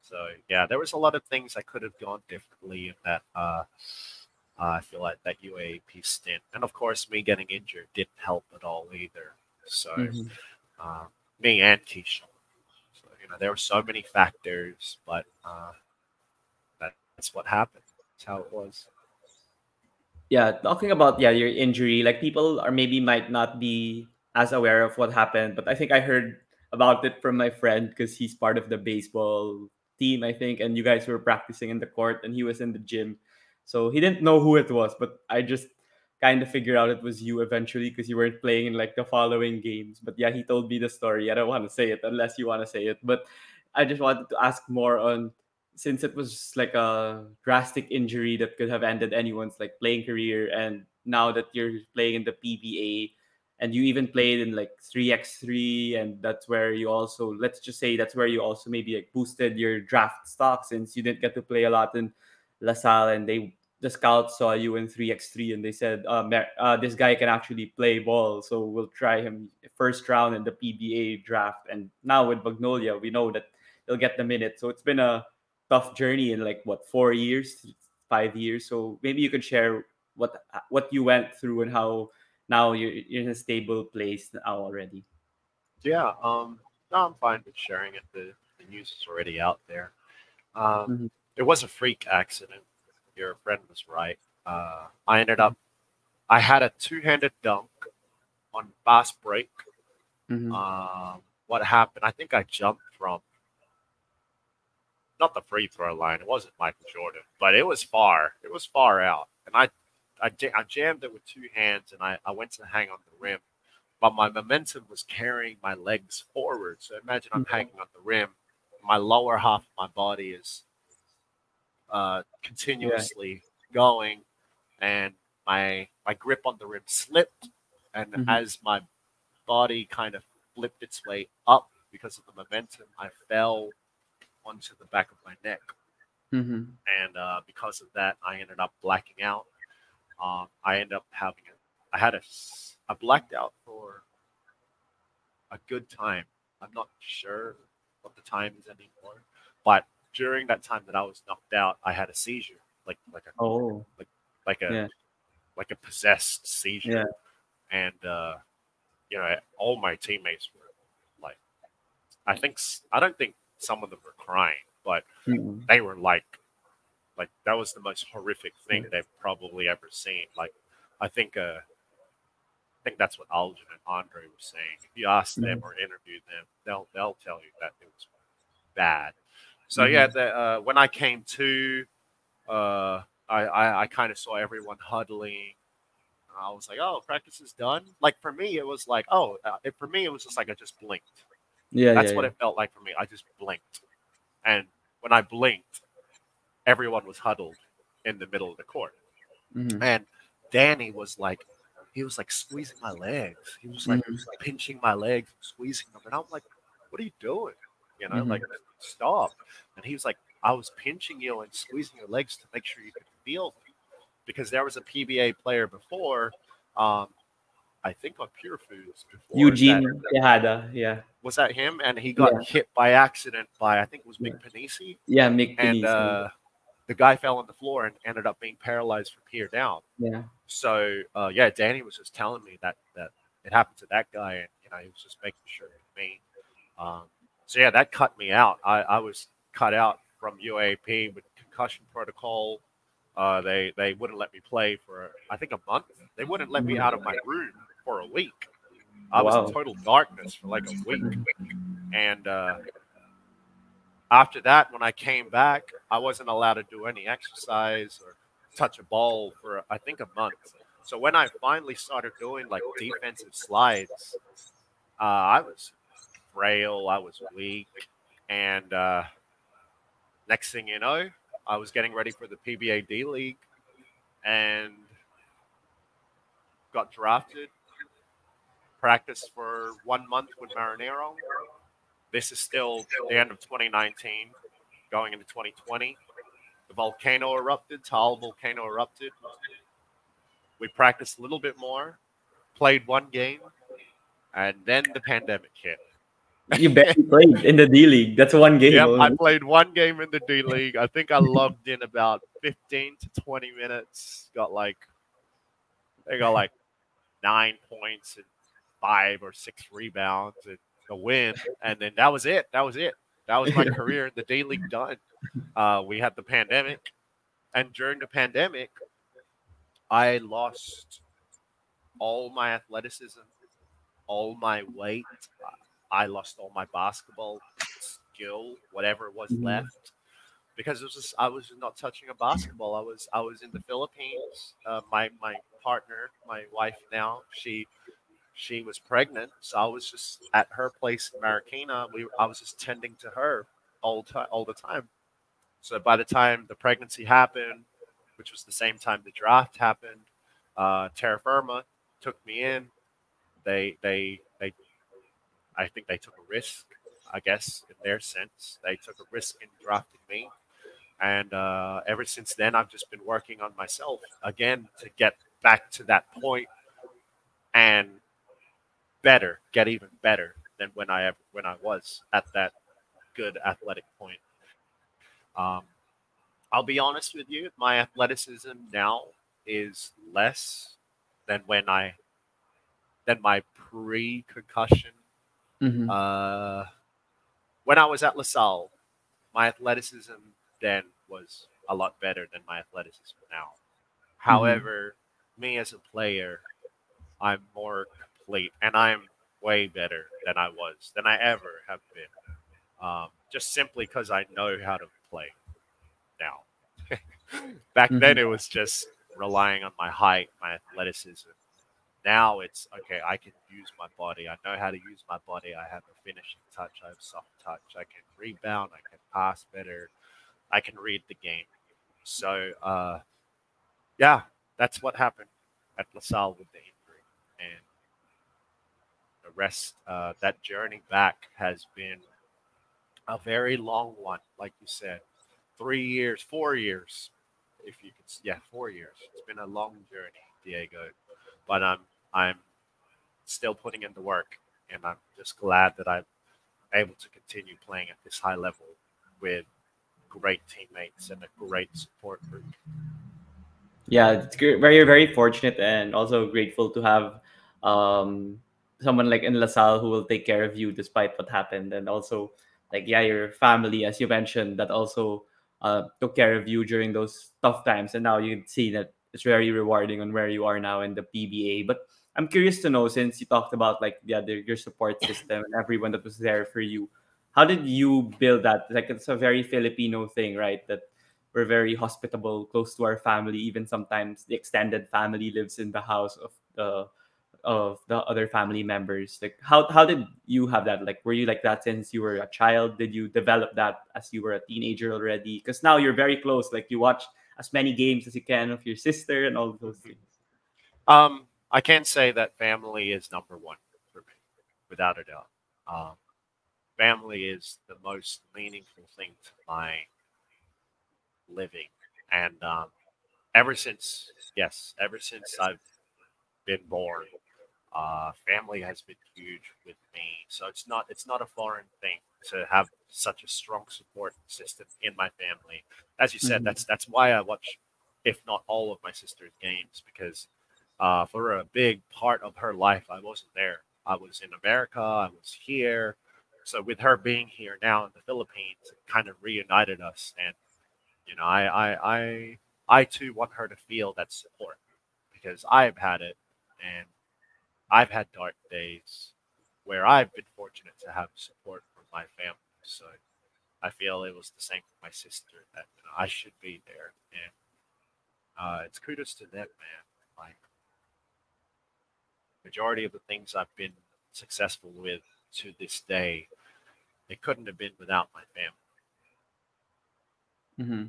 So yeah, there was a lot of things I could have gone differently in that uh, uh, I feel like that UAAP stint, and of course, me getting injured didn't help at all either. So, mm-hmm. uh, me and Keyshawn. So, you know, there were so many factors, but uh, that, that's what happened. That's how it was. Yeah, talking about yeah your injury, like people are maybe might not be as aware of what happened, but I think I heard about it from my friend because he's part of the baseball team, I think, and you guys were practicing in the court, and he was in the gym so he didn't know who it was, but I just kind of figured out it was you eventually because you weren't playing in like the following games. But yeah, he told me the story. I don't want to say it unless you want to say it. But I just wanted to ask more on since it was like a drastic injury that could have ended anyone's like playing career and now that you're playing in the PBA and you even played in like 3x3 and that's where you also let's just say that's where you also maybe like boosted your draft stock since you didn't get to play a lot in LaSalle and they the scouts saw you in 3x3 and they said uh, uh, this guy can actually play ball so we'll try him first round in the pba draft. And now with magnolia we know that he'll get the minute so it's been a tough journey in like what four years five years? So maybe you could share what what you went through and how now you're, you're in a stable place now already. Yeah um no i'm fine with sharing it. The, the news is already out there. Um mm-hmm it was a freak accident. Your friend was right. Uh, I ended up, I had a two handed dunk on fast break. Mm-hmm. Uh, what happened? I think I jumped from not the free throw line. It wasn't Michael Jordan, but it was far. It was far out, and I, I, I jammed it with two hands, and I, I went to hang on the rim, but my momentum was carrying my legs forward. So imagine I'm mm-hmm. hanging on the rim. My lower half of my body is uh, continuously yeah. going, and my my grip on the rim slipped, and mm-hmm. as my body kind of flipped its way up because of the momentum, I fell onto the back of my neck, mm-hmm. and uh, because of that, I ended up blacking out. Um, I ended up having a, I had a, a blacked out for a good time. I'm not sure what the time is anymore, but during that time that I was knocked out, I had a seizure, like like a oh like like a yeah. like a possessed seizure, yeah. and uh, you know all my teammates were like, I think I don't think some of them were crying, but mm-hmm. they were like, like that was the most horrific thing mm-hmm. they've probably ever seen. Like I think uh, I think that's what Aljun and Andre were saying. If you ask mm-hmm. them or interview them, they'll they'll tell you that it was bad. So mm-hmm. yeah, the, uh, when I came to, uh, I, I, I kind of saw everyone huddling. I was like, oh, practice is done. Like for me, it was like, oh, uh, it, for me, it was just like I just blinked. Yeah, that's yeah, what yeah. it felt like for me. I just blinked, and when I blinked, everyone was huddled, in the middle of the court. Mhm. And Danny was like, he was like squeezing my legs. He was like Mhm. pinching my legs, squeezing them. And I'm like, what are you doing? You know, Mhm. like, stop. And he was like, I was pinching you and squeezing your legs to make sure you could feel. Because there was a PBA player before, um, I think on Pure Foods before. Eugene Tejada, yeah, was that him? And he got Yeah. hit by accident by, I think it was Mick Panisi. yeah, Mick And Pinisi. uh, the guy fell on the floor and ended up being paralyzed from here down. yeah, So uh, yeah, Danny was just telling me that that it happened to that guy, and you know he was just making sure me. Um, so yeah, that cut me out. I, I was cut out from UAAP with concussion protocol. Uh, they they wouldn't let me play for I think a month. They wouldn't let me out of my room for a week. I was in total darkness for like a week, and uh, after that, when I came back, I wasn't allowed to do any exercise or touch a ball for I think a month. So when I finally started doing like defensive slides, uh, I was frail, I was weak, and uh, next thing you know, I was getting ready for the PBA D League, and got drafted. Practiced for one month with Marinero. This is still the end of 2019, going into 2020 the volcano erupted, Taal volcano erupted. We practiced a little bit more, played one game, and then the pandemic hit. You barely played in the D League. That's one game. Yep, I played one game in the D League. I think I logged in about 15 to 20 minutes. Got like, they got like nine points and five or six rebounds and a win. And then that was it. That was it. That was my [laughs] career in the D League done. Uh, we had the pandemic. And during the pandemic, I lost all my athleticism, all my weight. I lost all my basketball skill, whatever was Mhm. left, because it was just I was not touching a basketball. I was I was in the Philippines. Uh, my my partner, my wife now, she she was pregnant, so I was just at her place in Marikina. We I was just tending to her all time all the time. So by the time the pregnancy happened, which was the same time the draft happened, uh, Terrafirma took me in. They they they I think they took a risk, I guess, in their sense. They took a risk in drafting me. And uh, ever since then, I've just been working on myself again to get back to that point and better, get even better than when I ever, when I was at that good athletic point. Um, I'll be honest with you, my athleticism now is less than when I than my pre-concussion Mhm. uh, when I was at LaSalle, my athleticism then was a lot better than my athleticism now. However, me as a player, I'm more complete and I'm way better than I was, than I ever have been. Um, just simply because I know how to play now. [laughs] Back then, it was just relying on my height, my athleticism. Now it's okay. I can use my body. I know how to use my body. I have a finishing touch. I have soft touch. I can rebound. I can pass better. I can read the game. So, uh, yeah, that's what happened at LaSalle with the injury, and the rest. Uh, that journey back has been a very long one, like you said, three years, four years, if you could. Yeah, four years. It's been a long journey, Diego, but I'm I'm still putting in the work, and I'm just glad that I'm able to continue playing at this high level with great teammates and a great support group. yeah it's great. very very fortunate and also grateful to have um someone like in lasalle who will take care of you despite what happened and also like yeah your family as you mentioned that also uh took care of you during those tough times and now you can see that it's very rewarding on where you are now in the pba but i'm curious to know since you talked about like the other your support system and everyone that was there for you how did you build that like it's a very filipino thing right that we're very hospitable, close to our family. Even sometimes the extended family lives in the house of the of the other family members. Like how how did you have that? Like were you like that since you were a child? Did you develop that as you were a teenager already? Because now you're very close. Like you watch as many games as you can of your sister and all those things? Um, I can say that family is number one for me, without a doubt. Um, family is the most meaningful thing to my living, and um, ever since, yes, ever since I've been born, uh, family has been huge with me. So it's not it's not a foreign thing to have such a strong support system in my family. As you said, Mhm. that's that's why I watch, if not all of my sister's games, because uh, for a big part of her life, I wasn't there. I was in America. I was here. So with her being here now in the Philippines, it kind of reunited us. And you know, I I I I too want her to feel that support because I've had it, and I've had dark days where I've been fortunate to have support from my family. So I feel it was the same for my sister that you know, I should be there, and uh, it's kudos to them, man. Like majority of the things I've been successful with to this day, it couldn't have been without my family. hmm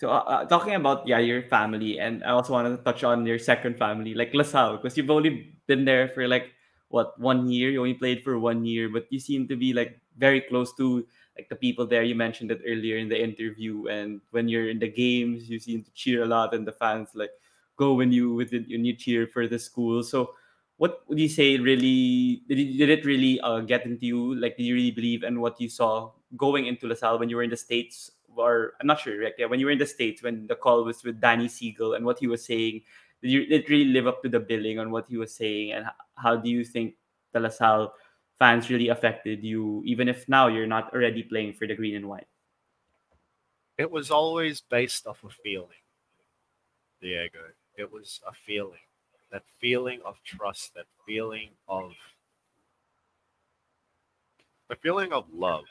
So uh, uh, talking about yeah your family, and I also wanted to touch on your second family, like LaSalle, because you've only been there for like what one year. You only played for one year, but you seem to be like very close to like the people there. You mentioned it earlier in the interview, and when you're in the games, you seem to cheer a lot, and the fans like go when you with it, when you cheer for the school. So. What would you say really did it, did it really uh, get into you? Like, did you really believe in what you saw going into LaSalle when you were in the States or I'm not sure, like yeah, when you were in the States when the call was with Danny Siegel and what he was saying, did you did it really live up to the billing on what he was saying and h- how do you think the LaSalle fans really affected you, even if now you're not already playing for the green and white? It was always based off of feeling, Diego. It was a feeling, that feeling of trust, that feeling of the feeling of love.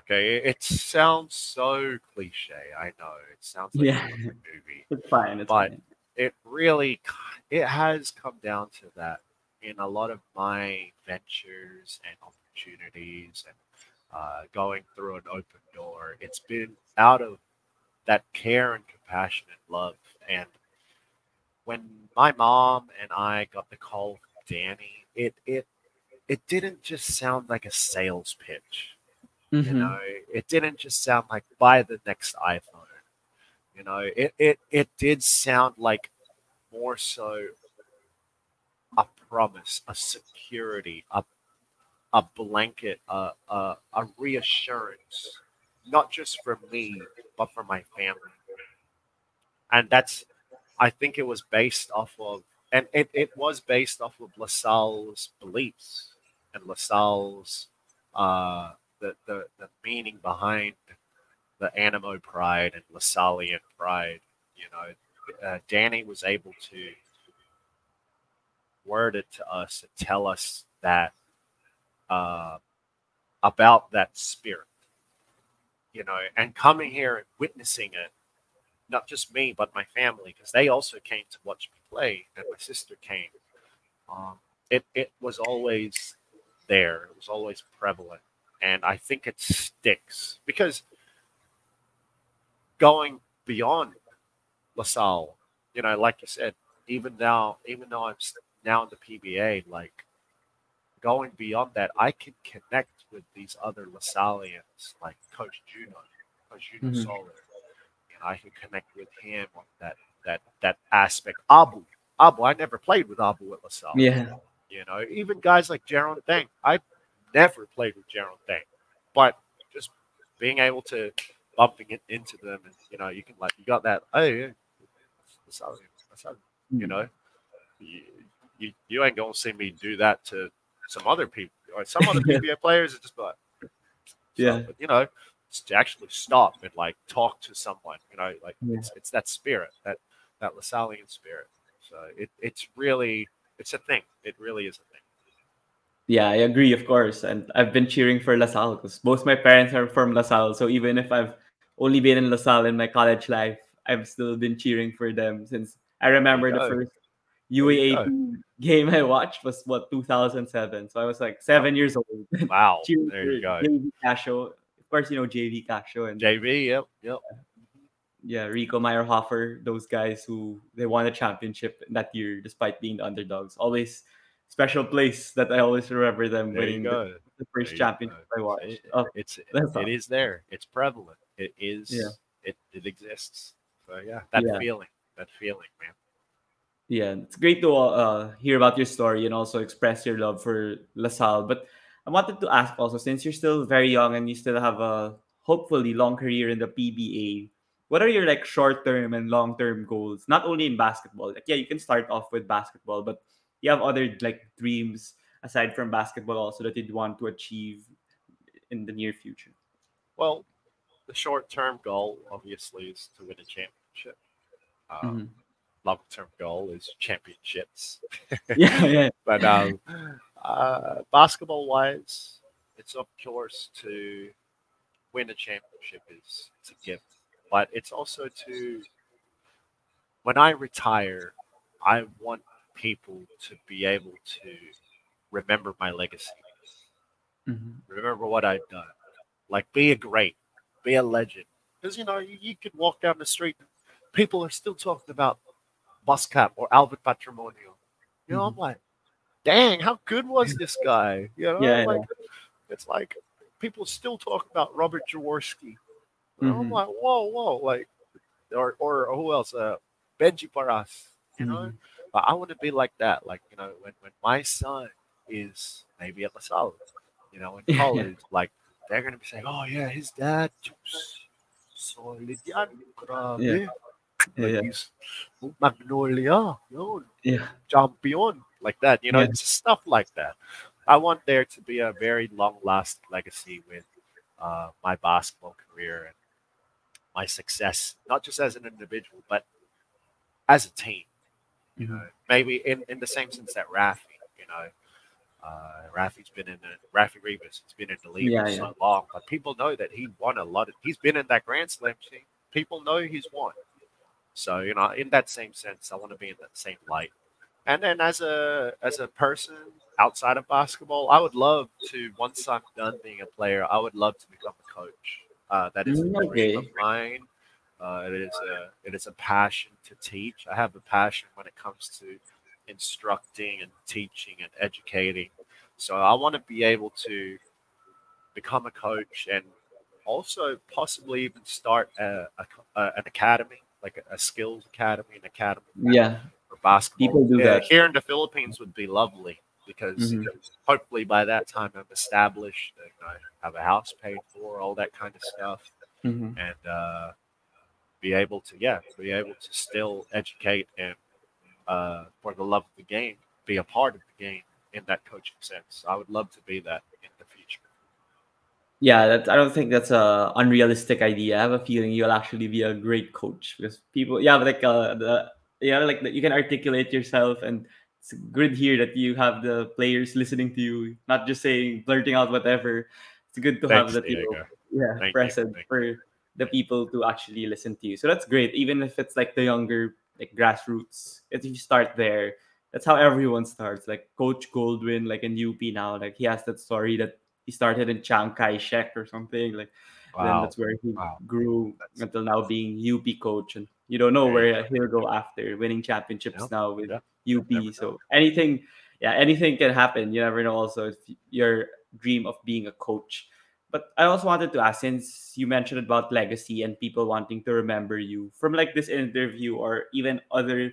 Okay, it, sounds so cliche. I know it sounds like Yeah. a movie, [laughs] It's fine, it's But- fine. it really it has come down to that in a lot of my ventures and opportunities and uh, going through an open door it's been out of that care and compassionate love and when my mom and i got the call from danny it it it didn't just sound like a sales pitch you Mhm. know? It didn't just sound like buy the next iphone you know? It it, it did sound like more so a promise a security a a blanket a, a, a reassurance not just for me but for my family. And that's i think it was based off of and it, it was based off of lasalle's beliefs and lasalle's uh the, the the meaning behind the Animo pride and Lasallian pride. You know, uh, Danny was able to word it to us and tell us that uh, about that spirit. You know, and coming here and witnessing it, not just me but my family, because they also came to watch me play, and my sister came. Um, it it was always there. It was always prevalent, and I think it sticks because going beyond LaSalle, you know, like you said, even now, even though I'm now in the PBA, like going beyond that, I can connect with these other LaSallians, like Coach Juno, Coach Juno Mhm. Sauler. I can connect with him on that that that aspect. Abu, Abu, I never played with Abu at LaSalle. Yeah. You know, even guys like Jeron Teng, I never played with Jeron Teng, but just being able to bumping it into them, and you know, you can like you got that. Oh yeah, how, that's you hmm. know, you, you you ain't gonna see me do that to some other people or some other [laughs] PBA players. It's just like, so, Yeah. but you know, to actually stop and like talk to someone. You know, like Yeah. it's it's that spirit, that that Lasallian spirit. So it it's really it's a thing. It really is a thing. Yeah, I agree, of course. And I've been cheering for LaSalle because both my parents are from LaSalle. So even if I've only been in LaSalle in my college life, I've still been cheering for them since I remember the first UAAP game I watched was what 2007. So I was like seven years old. [laughs] Wow, there you go. Of course, you know JV Casio and JV, yep, yep. yeah, Rico Maierhofer, those guys who they won a championship that year despite being the underdogs. Always special place that I always remember them There winning the, the first There championship. I watched. See? Oh, It's that's it is there. It's prevalent. It is. Yeah. It it exists. So yeah, that Yeah. feeling, that feeling, man. Yeah, it's great to uh, hear about your story and also express your love for LaSalle. But I wanted to ask also, since you're still very young and you still have a hopefully long career in the PBA, what are your like short term and long term goals? Not only in basketball. Like, yeah, you can start off with basketball, but you have other like dreams aside from basketball also that you'd want to achieve in the near future. Well, the short term goal obviously is to win a championship. Um, Mhm. Long term goal is championships. [laughs] Yeah, yeah. [laughs] But um, uh, basketball wise, it's of course to win a championship is it's a gift, but it's also to when I retire, I want people to be able to remember my legacy, Mhm. remember what I've done, like be a great, be a legend. Because you know you, you could walk down the street, people are still talking about Buscap or Alvin Patrimonio. You know, I'm like, dang, how good was this guy? You know, Yeah, like it's like people still talk about Robert Jaworski. Know, I'm like, whoa, whoa, like, or or who else? Uh, Benji Paras. You know, Mhm. but I want to be like that. Like, you know, when when my son is maybe at LaSalle, you know, in Yeah, [laughs] yeah. college, like they're gonna be saying, oh yeah, his dad. Solid yan, grabe. Yeah. Yeah, yeah. He's Magnolia, yun Yeah. champion like that. You know, Yeah. it's stuff like that. I want there to be a very long lasting legacy with uh, my basketball career and my success, not just as an individual, but as a team. You Mm-hmm. know, maybe in, in the same sense that Rafi, you know, uh, Rafi's been in the Rafi Reavis, he's been in the league Yeah, for yeah. so long, but people know that he won a lot of. He's been in that Grand Slam team. People know he's won. So you know, in that same sense, I want to be in that same light. And then as a as a person outside of basketball, I would love to once I'm done being a player, I would love to become a coach. Uh, that is a Mm, dream of mine. Uh, it is a it is a passion to teach. I have a passion when it comes to instructing and teaching and educating. So I want to be able to become a coach and also possibly even start a, a, a- an academy, like a, a skills academy, an academy Yeah. Basketball. People do Yeah, that. here in the Philippines would be lovely because Mhm. hopefully by that time I'm established, and I have a house paid for, all that kind of stuff, Mhm. and uh, be able to yeah, be able to still educate and uh, for the love of the game, be a part of the game in that coaching sense. I would love to be that in the future. Yeah, I don't think that's a unrealistic idea. I have a feeling you'll actually be a great coach because people, yeah, but like uh, the yeah, like you can articulate yourself, and it's good here that you have the players listening to you, not just saying blurting out whatever. It's good to have Thanks, the people, yeah, Thank present for the people to actually listen to you. So that's great, even if it's like the younger, like grassroots. If you start there, that's how everyone starts. Like Coach Goldwin, like in UP now, like he has that story that he started in Chiang Kai Shek or something. Like then that's where he Wow. grew That's- until now being UP coach, and you don't know where he'll go after winning championships Yeah, now with yeah. UP. So anything, yeah, anything can happen. You never know. Also, if your dream of being a coach. But I also wanted to ask, since you mentioned about legacy and people wanting to remember you from like this interview or even other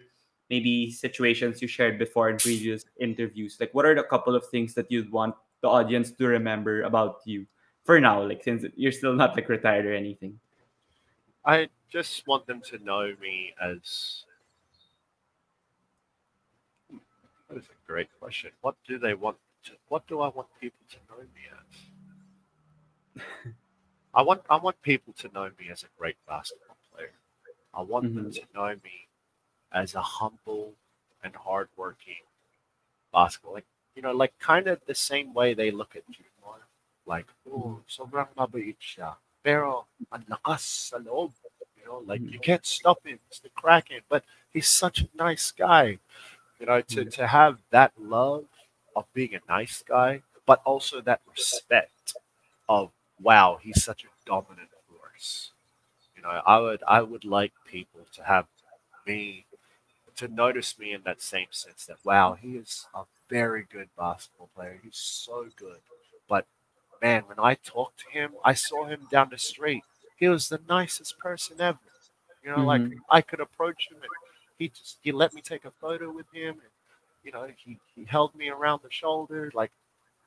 maybe situations you shared before in previous interviews, like what are the couple of things that you'd want the audience to remember about you for now? Like since you're still not like retired or anything. I just want them to know me as. That is a great question. What do they want? To, what do I want people to know me as? [laughs] I want I want people to know me as a great basketball player. I want them Mhm. to know me as a humble and hardworking basketball. Like you know, like kind of the same way they look at June Mar. Like, oh, sobrang mabait siya. Pero ang lakas sa loob. You know, like you mm. can't stop him. It's the Kraken. But he's such a nice guy. You know, to, to have that love of being a nice guy, but also that respect of wow, he's such a dominant force. You know, I would I would like people to have me to notice me in that same sense that wow, he is a very good basketball player. He's so good. But man, when I talked to him, I saw him down the street. He was the nicest person ever. You know, like Mhm. I could approach him and he just he let me take a photo with him and you know, he, he held me around the shoulder. Like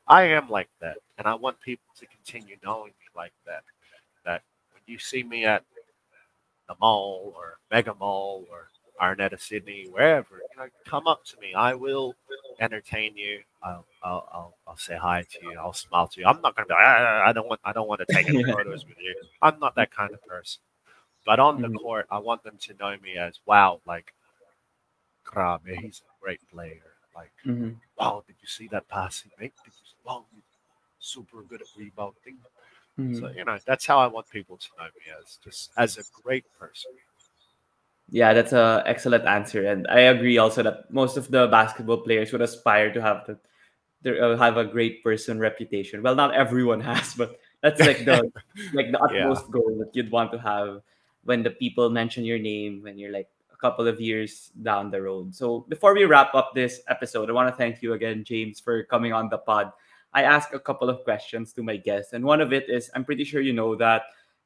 I am like that. And I want people to continue knowing me like that. That when you see me at the mall or Mega Mall or Araneta City, wherever, you know, come up to me. I will entertain you. I'll, I'll, I'll, I'll say hi to you. I'll smile to you. I'm not gonna be. Like, "Ah, I don't want. I don't want to take any [laughs] photos with you. I'm not that kind of person. But on the Mhm. court, I want them to know me as wow, like, Krabe, he's a great player. Like, Mhm. wow, did you see that pass he made? Did you, wow, super good at rebounding. So Mhm. you know, that's how I want people to know me as just as a great person. Yeah, that's a excellent answer, and I agree also that most of the basketball players would aspire to have the, uh, have a great person reputation. Well, not everyone [laughs] has, but that's like the [laughs] like the Yeah. utmost goal that you'd want to have when the people mention your name when you're like a couple of years down the road. So before we wrap up this episode, I want to thank you again, James, for coming on the pod. I asked a couple of questions to my guests, and one of it is I'm pretty sure you know that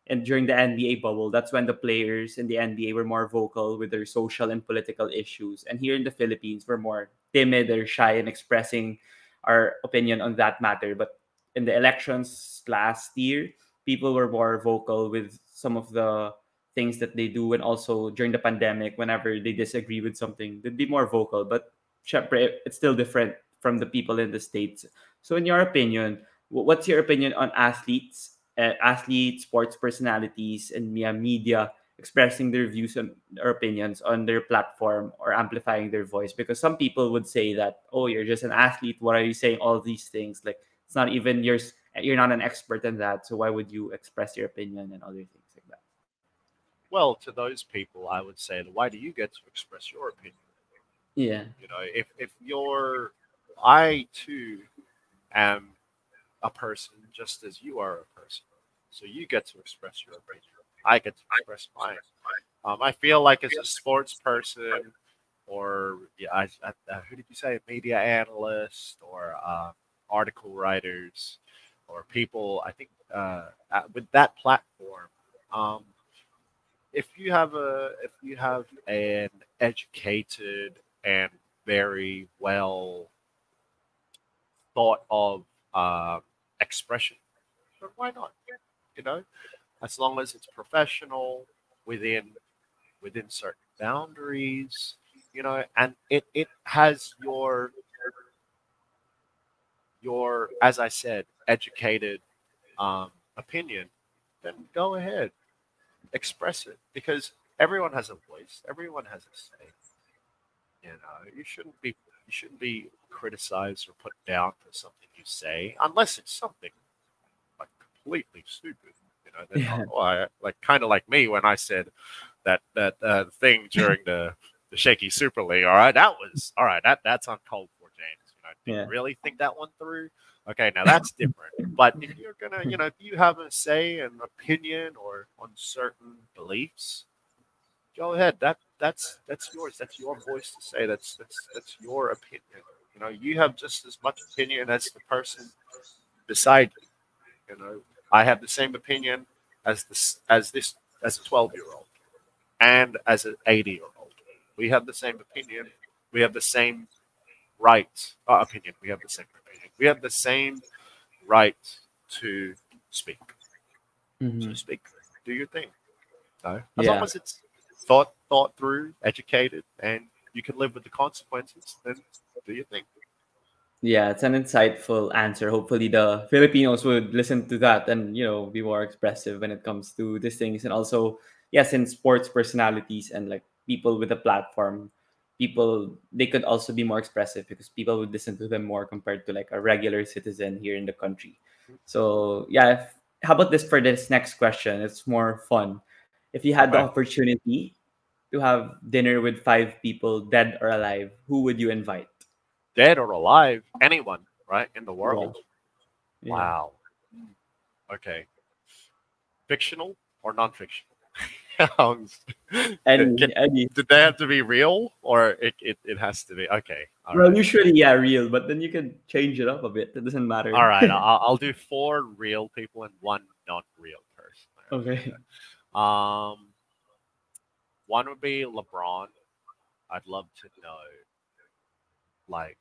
and during the NBA bubble, that's when the players in the NBA were more vocal with their social and political issues. And here in the Philippines, we're more timid or shy in expressing our opinion on that matter. But in the elections last year, people were more vocal with some of the things that they do. And also during the pandemic, whenever they disagree with something, they'd be more vocal. But it's still different from the people in the States. So, in your opinion, what's your opinion on athletes Eh, athletes, sports personalities, and media, media expressing their views and their opinions on their platform or amplifying their voice. Because some people would say that, oh, you're just an athlete. what are you saying all these things? Like it's not even yours. You're not an expert in that. So why would you express your opinion and other things like that? Well, to those people, I would say, why do you get to express your opinion? Yeah. You know, if if you're, I too am a person just as you are a person, so you get to express your opinion. I get to express mine. Um, I feel like as a sports person, or yeah, I, I, who did you say, media analyst, or uh, article writers, or people, I think uh, with that platform, um, if you have a if you have an educated and very well thought of um, expression, then why not? You know, as long as it's professional within within certain boundaries, you know, and it it has your your as I said, educated um, opinion, then go ahead, express it because everyone has a voice, everyone has a say. You know, you shouldn't be you shouldn't be criticized or put down for something you say unless it's something like completely stupid. You know, then, Yeah. oh, I, like kind of like me when I said that that uh, thing [laughs] during the the Shakey's Super League. All right, that was all right. That that's uncalled for, James. You know, did Yeah. you really think that one through? Okay, now that's different. but if you're gonna, you know, if you have a say and opinion or on certain beliefs, go ahead. That that's that's yours. That's your voice to say. That's that's that's your opinion. You know, you have just as much opinion as the person beside you. You know, I have the same opinion as this as this as a twelve year old and as an eighty year old. We have the same opinion. We have the same right uh, opinion. We have the same opinion. We have the same right to speak. Mhm. So speak. Do your thing. So as long Yeah. as it's thought thought through, educated, and you can live with the consequences, then do your thing. Yeah, it's an insightful answer. Hopefully, the Filipinos would listen to that and you know be more expressive when it comes to these things. And also, yes, in sports personalities and like people with a platform, people they could also be more expressive because people would listen to them more compared to like a regular citizen here in the country. So yeah, if, how about this for this next question? It's more fun. If you had the opportunity to have dinner with five people, dead or alive, who would you invite? Dead or alive, anyone, right, in the world. Yeah. Wow. Okay. Fictional or non-fictional? sounds. [laughs] Any, [laughs] Can- any. did they have to be real, or it, it, it has to be okay? All Well, right, usually, yeah, real, but then you can change it up a bit. It doesn't matter. all right. [laughs] I'll, I'll do four real people and one non-real person. okay. Um, one would be LeBron. I'd love to know, like,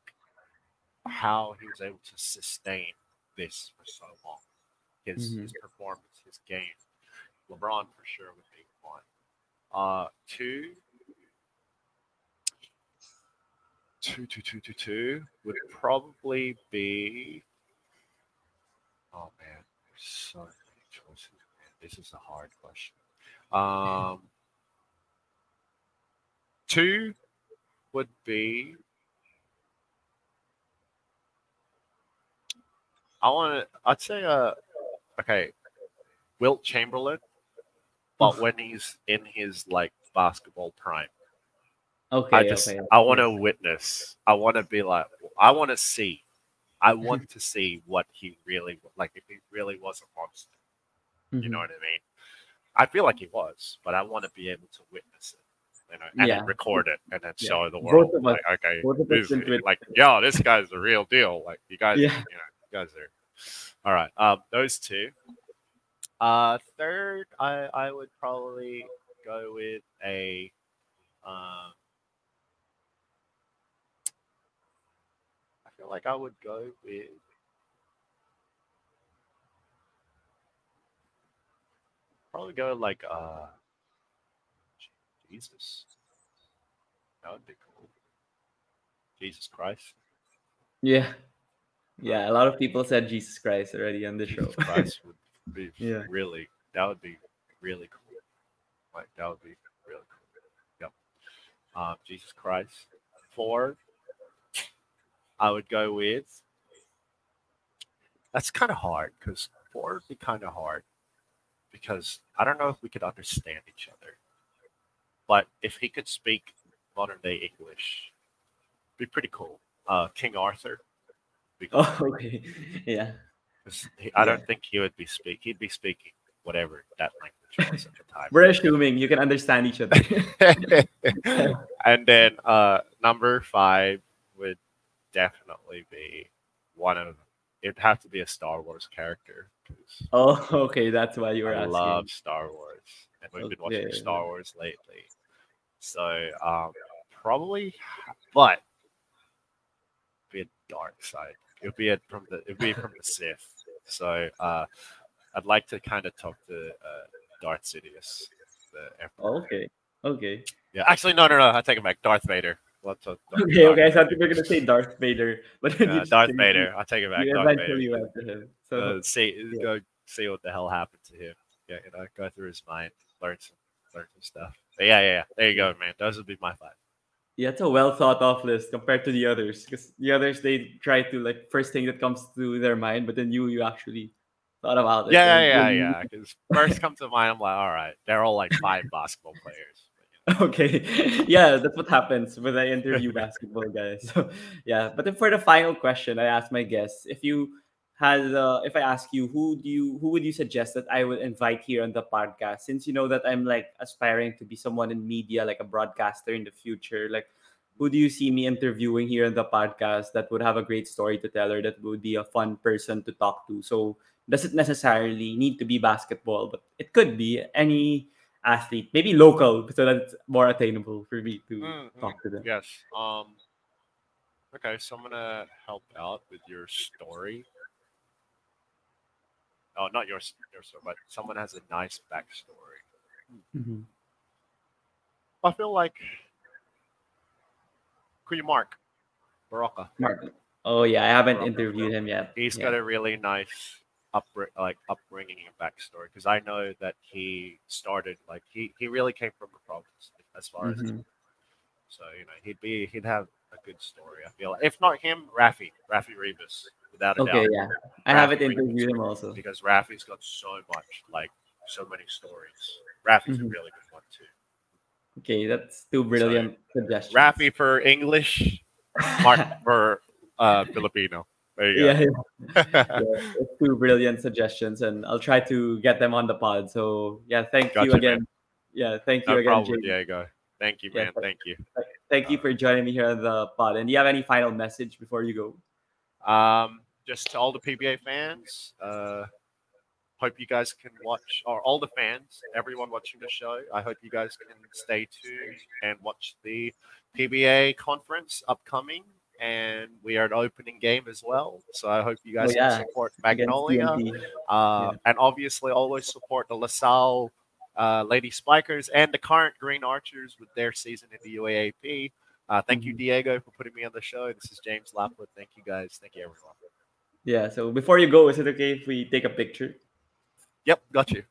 how he was able to sustain this for so long. His Mhm. his performance, his game. LeBron for sure would be one. Uh, two. Two, two, two, two, two would probably be. Oh man, there's so many choices. Man. This is a hard question. Um, two would be. I want to. I'd say. Uh, okay, Wilt Chamberlain, but when he's in his like basketball prime. Okay. I just okay. I want to witness. I want to be like I want to see. I [laughs] want to see what he really like if he really was a monster. You know Mhm. what I mean? I feel like he was, but I want to be able to witness it, you know, and Yeah. record it and then Yeah. show the Both world. of us- like, okay, both of us can witness like, yo, this guy's the real deal. Like, you guys, Yeah. you know, you guys are. All right, um, those two. Uh, third, I I would probably go with a. Um, I feel like I would go with. Probably go like uh Jesus. That would be cool. Jesus Christ. Yeah. Yeah. A lot of people said Jesus Christ already on the show. Jesus Christ would be [laughs] Yeah. really that would be really cool. Like that would be really cool. Yep. Um, Jesus Christ. Four. I would go with. That's kind of hard because four would be kind of hard because I don't know if we could understand each other. But if he could speak modern day English, be pretty cool. Uh, King Arthur. [laughs] Oh, okay. Yeah. he- I Yeah. don't think he would be speak. He'd be speaking whatever that language was at the time. We're assuming you can understand each other. [laughs] and then uh, number five would definitely be one of. It'd have to be a Star Wars character oh, [laughs] okay. That's why you were asking. I asking. love Star Wars, and we've been watching. Star Wars lately. So um, probably, but be a dark side. It'll be it from the it'll be from the Sith. So uh, I'd like to kind of talk to uh, Darth Sidious. The Emperor. Okay. Okay. Yeah, actually, no, no, no. I take it back. Darth Vader. Let's talk- talk Okay. Darth Okay. I thought Vader. you were gonna say Darth Vader, but Uh, [laughs] Darth Vader. I take it back. You Darth Vader. went to him. So Uh, see, yeah. go see what the hell happened to him. Yeah, you know, go through his mind, learn some, learn some stuff. But yeah, yeah, yeah. There you go, man. Those would be my five. yeah, it's a well thought of list compared to the others. Because the others they try to like first thing that comes to their mind, but then you you actually thought about it. Yeah, yeah, you- yeah. Because first comes to mind, I'm like, all right, they're all like five basketball players. But, you know, [laughs] Okay. Yeah, that's what happens when I interview basketball guys. [laughs] So yeah. But then for the final question, I asked my guests if you had uh, if I ask you who do you who would you suggest that I would invite here on the podcast since you know that I'm like aspiring to be someone in media like a broadcaster in the future like who do you see me interviewing here on the podcast that would have a great story to tell or that would be a fun person to talk to so doesn't necessarily need to be basketball but it could be any athlete maybe local so that it's more attainable for me to Mm, mm, talk to them Yes. Um. Okay, so I'm gonna help out with your story. Oh, not your s- your story, but someone has a nice backstory. Mhm. I feel like could you Mark Barroca. Mark. oh yeah i haven't Rob- interviewed him yet He's yeah. got a really nice upbr- like upbringing and backstory because I know that he started like he he really came from the province as far as Mhm. so you know he'd be he'd have a good story. I feel like. if not him, Rafi Rafi Reavis without a okay doubt yeah i Rafi haven't Reavis interviewed him also because Rafi's got so much like so many stories. Rafi's Mhm. a really good one too. okay that's two brilliant suggestions Rafi for English, Mark [laughs] for uh, Filipino. There you go. yeah, yeah. [laughs] yeah, two brilliant suggestions, and I'll try to get them on the pod. So yeah, thank Gotcha, you man. again. Yeah, thank you No again, problem. Diego. Thank you, Yeah, man. th- Thank you. Thank you for joining me here on the pod. And do you have any final message before you go? Um, just to all the PBA fans, uh, hope you guys can watch, or all the fans, everyone watching the show. I hope you guys can stay tuned and watch the PBA conference upcoming. And we are an opening game as well, so I hope you guys Oh, yeah. can support Magnolia. Uh, And obviously, always support the LaSalle uh, Lady Spikers and the current Green Archers with their season in the UAAP. Uh, thank you, Mhm. Diego, for putting me on the show. This is James Laput. Thank you, guys. Thank you, everyone. Yeah. So before you go, is it okay if we take a picture? Yep, got you.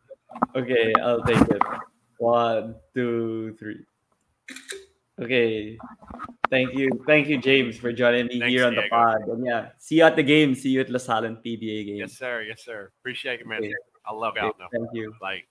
Okay, I'll take it. One, two, three. Okay. Thank you. Thank you, James, for joining me Thanks, here on the pod. And yeah, see you at the game. See you at LaSalle and PBA game. Yes, sir. Yes, sir. Appreciate it, man. Okay. I love Okay, out now. Thank you. Bye.